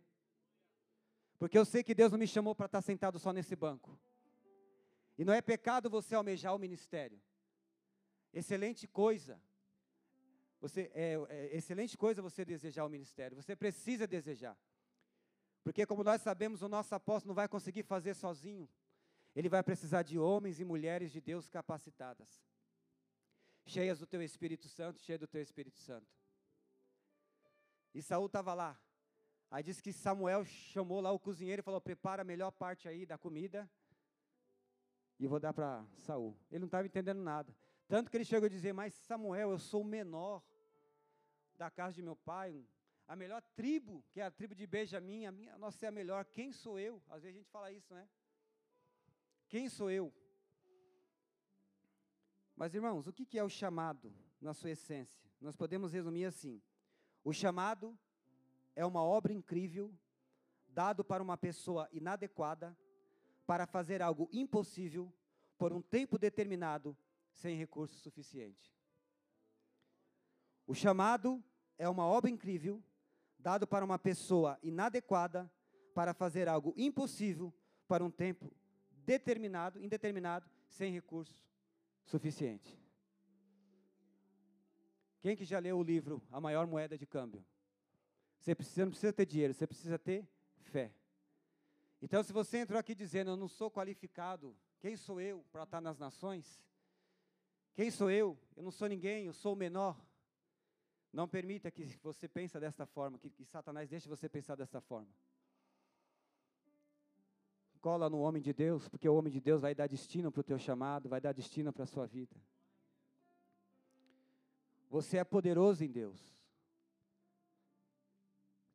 Porque eu sei que Deus não me chamou para estar sentado só nesse banco. E não é pecado você almejar o ministério. Excelente coisa. Você é, é excelente coisa você desejar o ministério. Você precisa desejar. Porque como nós sabemos, o nosso apóstolo não vai conseguir fazer sozinho. Ele vai precisar de homens e mulheres de Deus capacitadas. Cheias do teu Espírito Santo, cheias do teu Espírito Santo. E Saul estava lá, Aí diz que Samuel chamou lá o cozinheiro e falou: prepara a melhor parte aí da comida e vou dar para Saul. Ele não estava entendendo nada. Tanto que ele chegou a dizer: Mas Samuel, eu sou o menor da casa de meu pai, a melhor tribo, que é a tribo de Benjamim, a minha, nossa é a melhor. Quem sou eu? Às vezes a gente fala isso, né? Quem sou eu? Mas irmãos, o que é o chamado na sua essência? Nós podemos resumir assim: o chamado é uma obra incrível, dado para uma pessoa inadequada, para fazer algo impossível por um tempo determinado, sem recurso suficiente. O chamado é uma obra incrível, dado para uma pessoa inadequada, para fazer algo impossível para um tempo determinado, indeterminado, sem recurso suficiente. Quem que já leu o livro A Maior Moeda de Câmbio? Você, precisa, não precisa ter dinheiro, você precisa ter fé. Então, se você entrou aqui dizendo, eu não sou qualificado, quem sou eu para estar nas nações? Quem sou eu? Eu não sou ninguém, eu sou o menor. Não permita que você pense desta forma, que, que Satanás deixe você pensar desta forma. Cola no homem de Deus, porque o homem de Deus vai dar destino para o teu chamado, vai dar destino para a sua vida. Você é poderoso em Deus.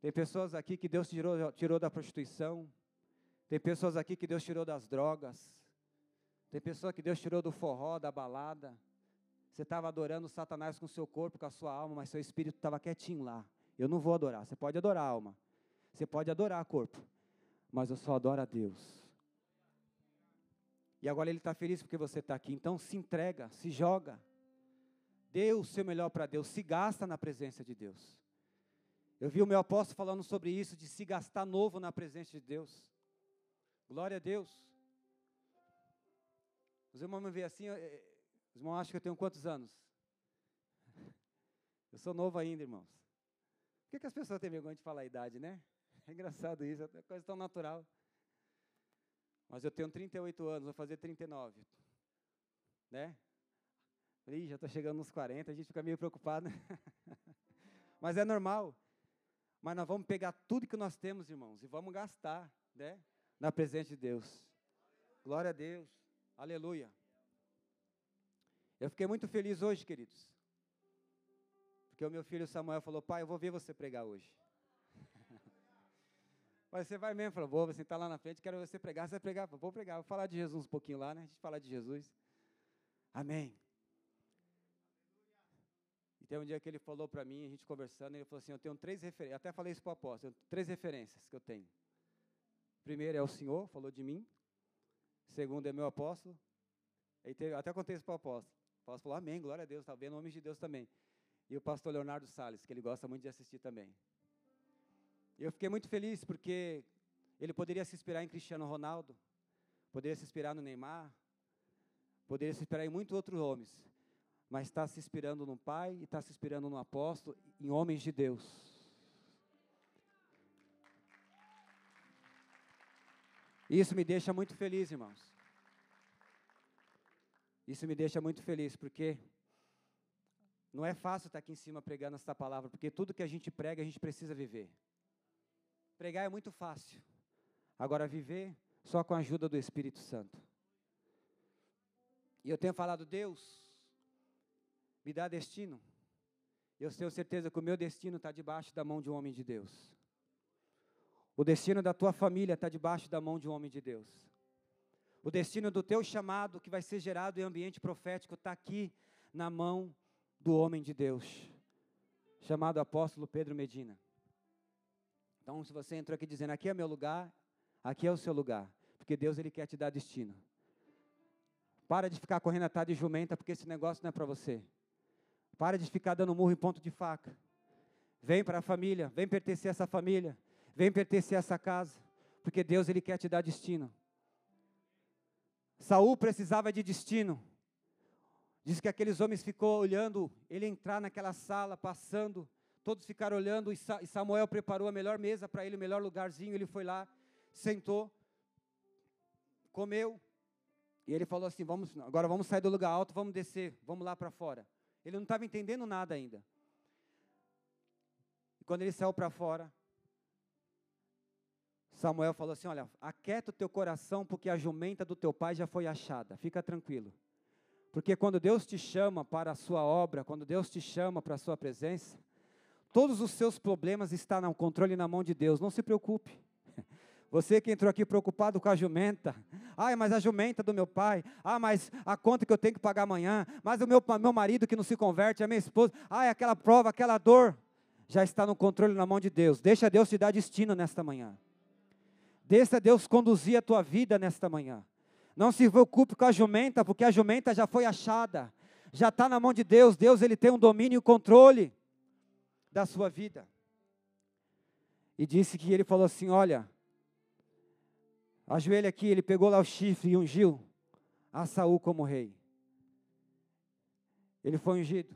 Tem pessoas aqui que Deus tirou, tirou da prostituição. Tem pessoas aqui que Deus tirou das drogas. Tem pessoas que Deus tirou do forró, da balada. Você estava adorando Satanás com seu corpo, com a sua alma, mas seu espírito estava quietinho lá. Eu não vou adorar. Você pode adorar a alma. Você pode adorar corpo. Mas eu só adoro a Deus. E agora ele está feliz porque você está aqui. Então se entrega, se joga. Dê o seu melhor para Deus. Se gasta na presença de Deus. Eu vi o meu apóstolo falando sobre isso, de se gastar novo na presença de Deus. Glória a Deus. Os irmãos me veem assim, eh, os irmãos acham que eu tenho quantos anos? Eu sou novo ainda, irmãos. Por que, que as pessoas têm vergonha de falar a idade, né? É engraçado isso, é coisa tão natural. Mas eu tenho 38 anos, vou fazer 39. Né? Ih, já estou chegando nos 40, a gente fica meio preocupado. Né? Mas é normal. Mas nós vamos pegar tudo que nós temos, irmãos, e vamos gastar, né? Na presença de Deus. Glória a Deus. Aleluia. Eu fiquei muito feliz hoje, queridos. Porque o meu filho Samuel falou: Pai, eu vou ver você pregar hoje. Mas você vai mesmo, falou: Vou, está lá na frente, quero você pregar. Você vai pregar? Vou pregar, vou falar de Jesus um pouquinho lá, né? A gente fala de Jesus. Amém. E tem um dia que ele falou para mim, a gente conversando, ele falou assim: Eu tenho três referências. Até falei isso para o apóstolo: três referências que eu tenho. Primeiro é o Senhor, falou de mim. Segundo é meu apóstolo. Teve, até contei isso para o apóstolo. O apóstolo falou: Amém, glória a Deus, está vendo homens de Deus também. E o pastor Leonardo Salles, que ele gosta muito de assistir também. Eu fiquei muito feliz porque ele poderia se inspirar em Cristiano Ronaldo, poderia se inspirar no Neymar, poderia se inspirar em muitos outros homens mas está se inspirando no Pai e está se inspirando no apóstolo, em homens de Deus. Isso me deixa muito feliz, irmãos. Isso me deixa muito feliz, porque não é fácil estar aqui em cima pregando essa palavra, porque tudo que a gente prega, a gente precisa viver. Pregar é muito fácil. Agora, viver só com a ajuda do Espírito Santo. E eu tenho falado, Deus, me dá destino. Eu tenho certeza que o meu destino está debaixo da mão de um homem de Deus. O destino da tua família está debaixo da mão de um homem de Deus. O destino do teu chamado, que vai ser gerado em ambiente profético, está aqui na mão do homem de Deus, chamado apóstolo Pedro Medina. Então, se você entrou aqui dizendo, aqui é meu lugar, aqui é o seu lugar, porque Deus ele quer te dar destino. Para de ficar correndo atrás de jumenta, porque esse negócio não é para você. Para de ficar dando murro em ponto de faca. Vem para a família, vem pertencer a essa família, vem pertencer a essa casa, porque Deus ele quer te dar destino. Saul precisava de destino. Diz que aqueles homens ficou olhando ele entrar naquela sala, passando, todos ficaram olhando e Samuel preparou a melhor mesa para ele, o melhor lugarzinho, ele foi lá, sentou, comeu, e ele falou assim: "Vamos, agora vamos sair do lugar alto, vamos descer, vamos lá para fora". Ele não estava entendendo nada ainda. E quando ele saiu para fora, Samuel falou assim: Olha, aquieta o teu coração, porque a jumenta do teu pai já foi achada. Fica tranquilo. Porque quando Deus te chama para a sua obra, quando Deus te chama para a sua presença, todos os seus problemas estão no controle na mão de Deus. Não se preocupe. Você que entrou aqui preocupado com a jumenta. Ai, mas a jumenta do meu pai. Ah, mas a conta que eu tenho que pagar amanhã. Mas o meu, meu marido que não se converte, a minha esposa. Ai, aquela prova, aquela dor. Já está no controle na mão de Deus. Deixa Deus te dar destino nesta manhã. Deixa Deus conduzir a tua vida nesta manhã. Não se preocupe com a jumenta, porque a jumenta já foi achada. Já está na mão de Deus. Deus ele tem um domínio e controle da sua vida. E disse que ele falou assim: Olha, Ajoelha aqui, ele pegou lá o chifre e ungiu a Saul como rei. Ele foi ungido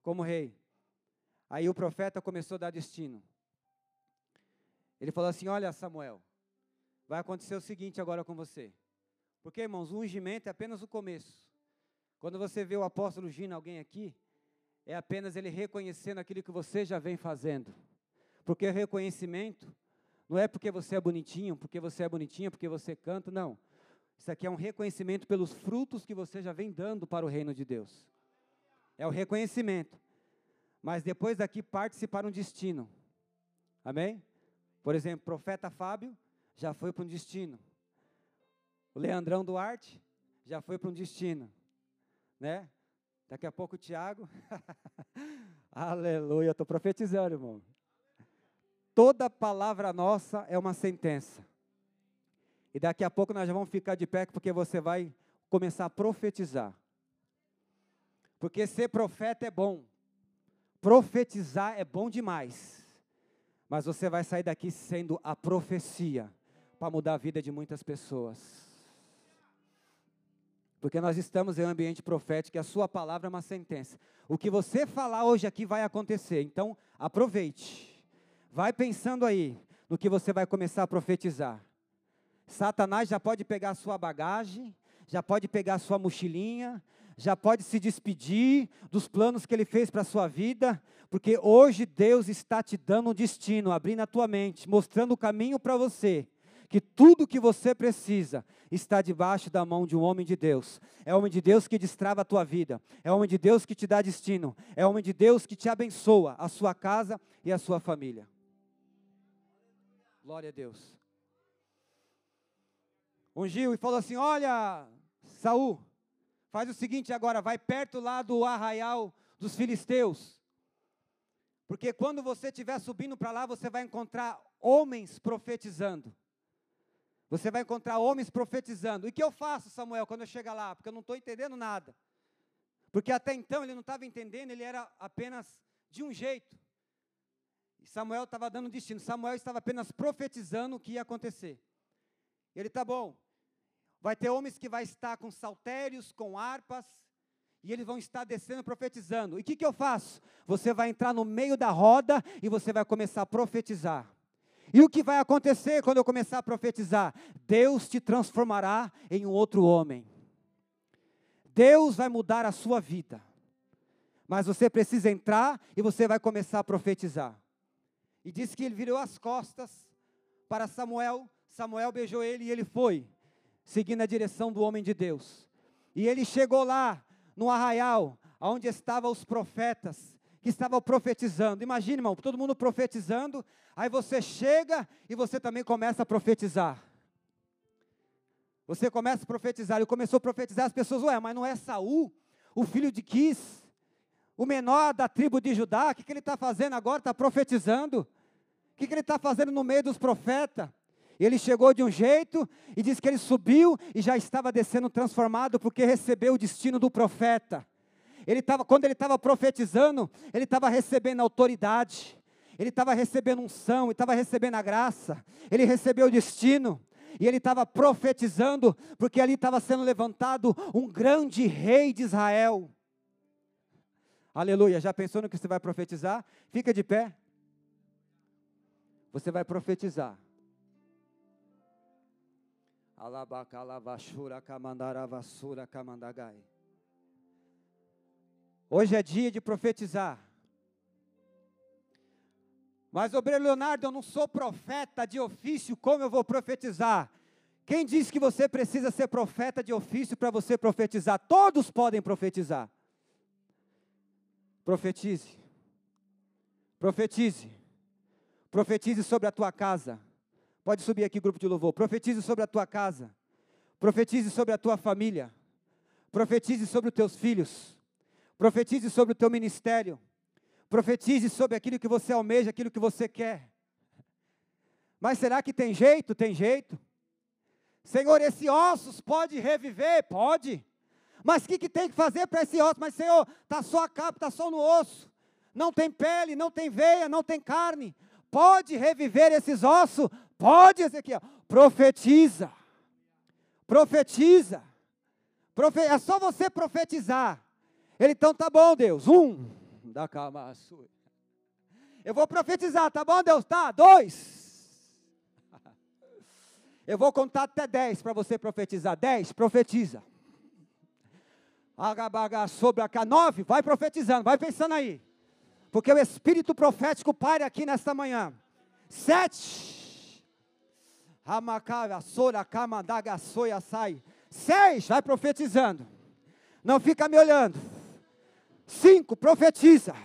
como rei. Aí o profeta começou a dar destino. Ele falou assim: Olha, Samuel, vai acontecer o seguinte agora com você. Porque, irmãos, o ungimento é apenas o começo. Quando você vê o apóstolo ungindo alguém aqui, é apenas ele reconhecendo aquilo que você já vem fazendo. Porque reconhecimento não é porque você é bonitinho, porque você é bonitinha, porque você canta, não. Isso aqui é um reconhecimento pelos frutos que você já vem dando para o reino de Deus. É o reconhecimento. Mas depois daqui parte-se para um destino. Amém? Por exemplo, profeta Fábio já foi para um destino. O Leandrão Duarte já foi para um destino. Né? Daqui a pouco o Tiago. Aleluia, estou profetizando, irmão. Toda palavra nossa é uma sentença. E daqui a pouco nós já vamos ficar de pé, porque você vai começar a profetizar. Porque ser profeta é bom. Profetizar é bom demais. Mas você vai sair daqui sendo a profecia para mudar a vida de muitas pessoas. Porque nós estamos em um ambiente profético e a sua palavra é uma sentença. O que você falar hoje aqui vai acontecer. Então, aproveite. Vai pensando aí no que você vai começar a profetizar. Satanás já pode pegar a sua bagagem, já pode pegar a sua mochilinha, já pode se despedir dos planos que ele fez para a sua vida, porque hoje Deus está te dando um destino, abrindo a tua mente, mostrando o caminho para você, que tudo que você precisa está debaixo da mão de um homem de Deus. É o homem de Deus que destrava a tua vida, é o homem de Deus que te dá destino, é o homem de Deus que te abençoa, a sua casa e a sua família. Glória a Deus. Ungiu e falou assim: Olha, Saul, Faz o seguinte agora, vai perto lá do arraial dos filisteus. Porque quando você estiver subindo para lá, você vai encontrar homens profetizando. Você vai encontrar homens profetizando. E o que eu faço, Samuel, quando eu chegar lá? Porque eu não estou entendendo nada. Porque até então ele não estava entendendo, ele era apenas de um jeito. E Samuel estava dando destino. Samuel estava apenas profetizando o que ia acontecer. Ele está bom. Vai ter homens que vai estar com saltérios, com harpas, e eles vão estar descendo profetizando. E o que, que eu faço? Você vai entrar no meio da roda e você vai começar a profetizar. E o que vai acontecer quando eu começar a profetizar? Deus te transformará em um outro homem. Deus vai mudar a sua vida. Mas você precisa entrar e você vai começar a profetizar. E disse que ele virou as costas para Samuel. Samuel beijou ele e ele foi seguindo a direção do homem de Deus. E ele chegou lá, no arraial, onde estavam os profetas, que estavam profetizando. Imagine, irmão, todo mundo profetizando, aí você chega e você também começa a profetizar. Você começa a profetizar, ele começou a profetizar, as pessoas, ué, mas não é Saul, o filho de Quis, o menor da tribo de Judá, o que, que ele está fazendo agora? Está profetizando. O que, que ele está fazendo no meio dos profetas? Ele chegou de um jeito e diz que ele subiu e já estava descendo transformado porque recebeu o destino do profeta. Ele tava, quando ele estava profetizando, ele estava recebendo autoridade, ele estava recebendo unção, ele estava recebendo a graça, ele recebeu o destino. E ele estava profetizando, porque ali estava sendo levantado um grande rei de Israel. Aleluia. Já pensou no que você vai profetizar? Fica de pé. Você vai profetizar. Hoje é dia de profetizar. Mas, obreiro Leonardo, eu não sou profeta de ofício, como eu vou profetizar? Quem disse que você precisa ser profeta de ofício para você profetizar? Todos podem profetizar. Profetize. Profetize. Profetize sobre a tua casa. Pode subir aqui, grupo de louvor. Profetize sobre a tua casa. Profetize sobre a tua família. Profetize sobre os teus filhos. Profetize sobre o teu ministério. Profetize sobre aquilo que você almeja, aquilo que você quer. Mas será que tem jeito? Tem jeito. Senhor, esse ossos pode reviver? Pode. Mas o que, que tem que fazer para esse osso? Mas, Senhor, está só a capa, está só no osso. Não tem pele, não tem veia, não tem carne. Pode reviver esses ossos? Pode, Ezequiel. Profetiza. Profetiza. Profe é só você profetizar. Ele, então tá bom, Deus. Um. Da calma sua. Eu vou profetizar, tá bom, Deus? Tá. Dois. Eu vou contar até dez para você profetizar. Dez, profetiza. Agabaga sobre a nove, vai profetizando, vai pensando aí. Porque o espírito profético pare aqui nesta manhã. Sete. Sai. Seis, vai profetizando. Não fica me olhando. Cinco, profetiza.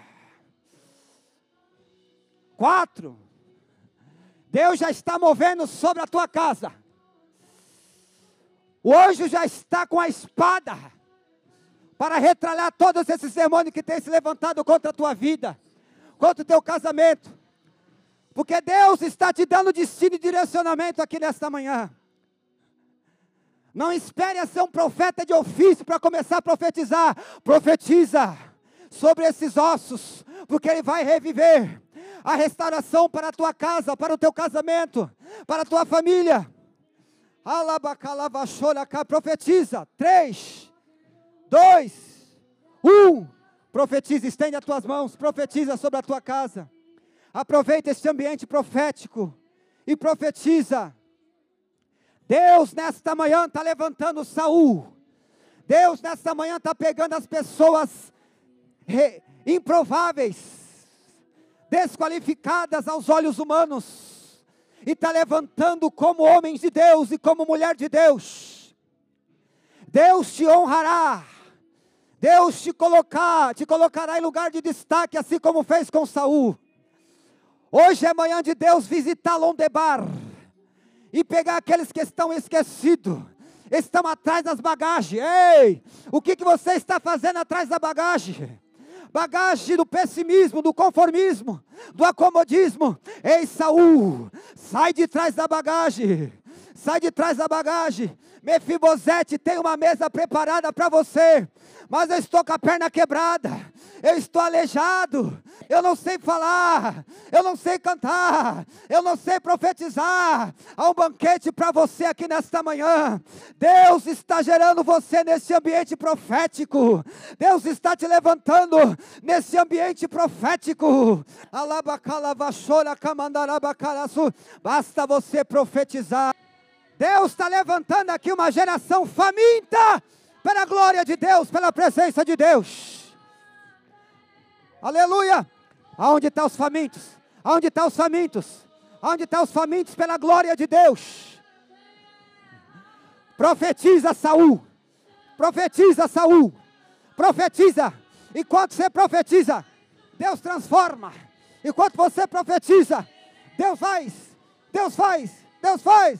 Quatro, Deus já está movendo sobre a tua casa. O anjo já está com a espada para retralhar todos esses demônios que têm se levantado contra a tua vida, contra o teu casamento. Porque Deus está te dando destino e direcionamento aqui nesta manhã. Não espere ser um profeta de ofício para começar a profetizar. Profetiza sobre esses ossos, porque ele vai reviver a restauração para a tua casa, para o teu casamento, para a tua família. Profetiza. Três, dois, um. Profetiza, estende as tuas mãos, profetiza sobre a tua casa. Aproveita este ambiente profético e profetiza. Deus nesta manhã está levantando Saul. Deus nesta manhã está pegando as pessoas improváveis, desqualificadas aos olhos humanos, e está levantando como homens de Deus e como mulher de Deus. Deus te honrará. Deus te colocar, te colocará em lugar de destaque, assim como fez com Saul. Hoje é manhã de Deus visitar Londebar e pegar aqueles que estão esquecidos, estão atrás das bagagens. Ei, o que, que você está fazendo atrás da bagagem? Bagagem do pessimismo, do conformismo, do acomodismo. Ei, Saul, sai de trás da bagagem. Sai de trás da bagagem. Mefibosete tem uma mesa preparada para você, mas eu estou com a perna quebrada, eu estou aleijado, eu não sei falar, eu não sei cantar, eu não sei profetizar. Há um banquete para você aqui nesta manhã. Deus está gerando você nesse ambiente profético. Deus está te levantando nesse ambiente profético. Basta você profetizar. Deus está levantando aqui uma geração faminta pela glória de Deus, pela presença de Deus. Aleluia! Aonde estão os famintos? Aonde estão os famintos? Aonde estão os famintos pela glória de Deus? Profetiza Saul. Profetiza Saul. Profetiza. Enquanto você profetiza, Deus transforma. Enquanto você profetiza, Deus faz. Deus faz. Deus faz.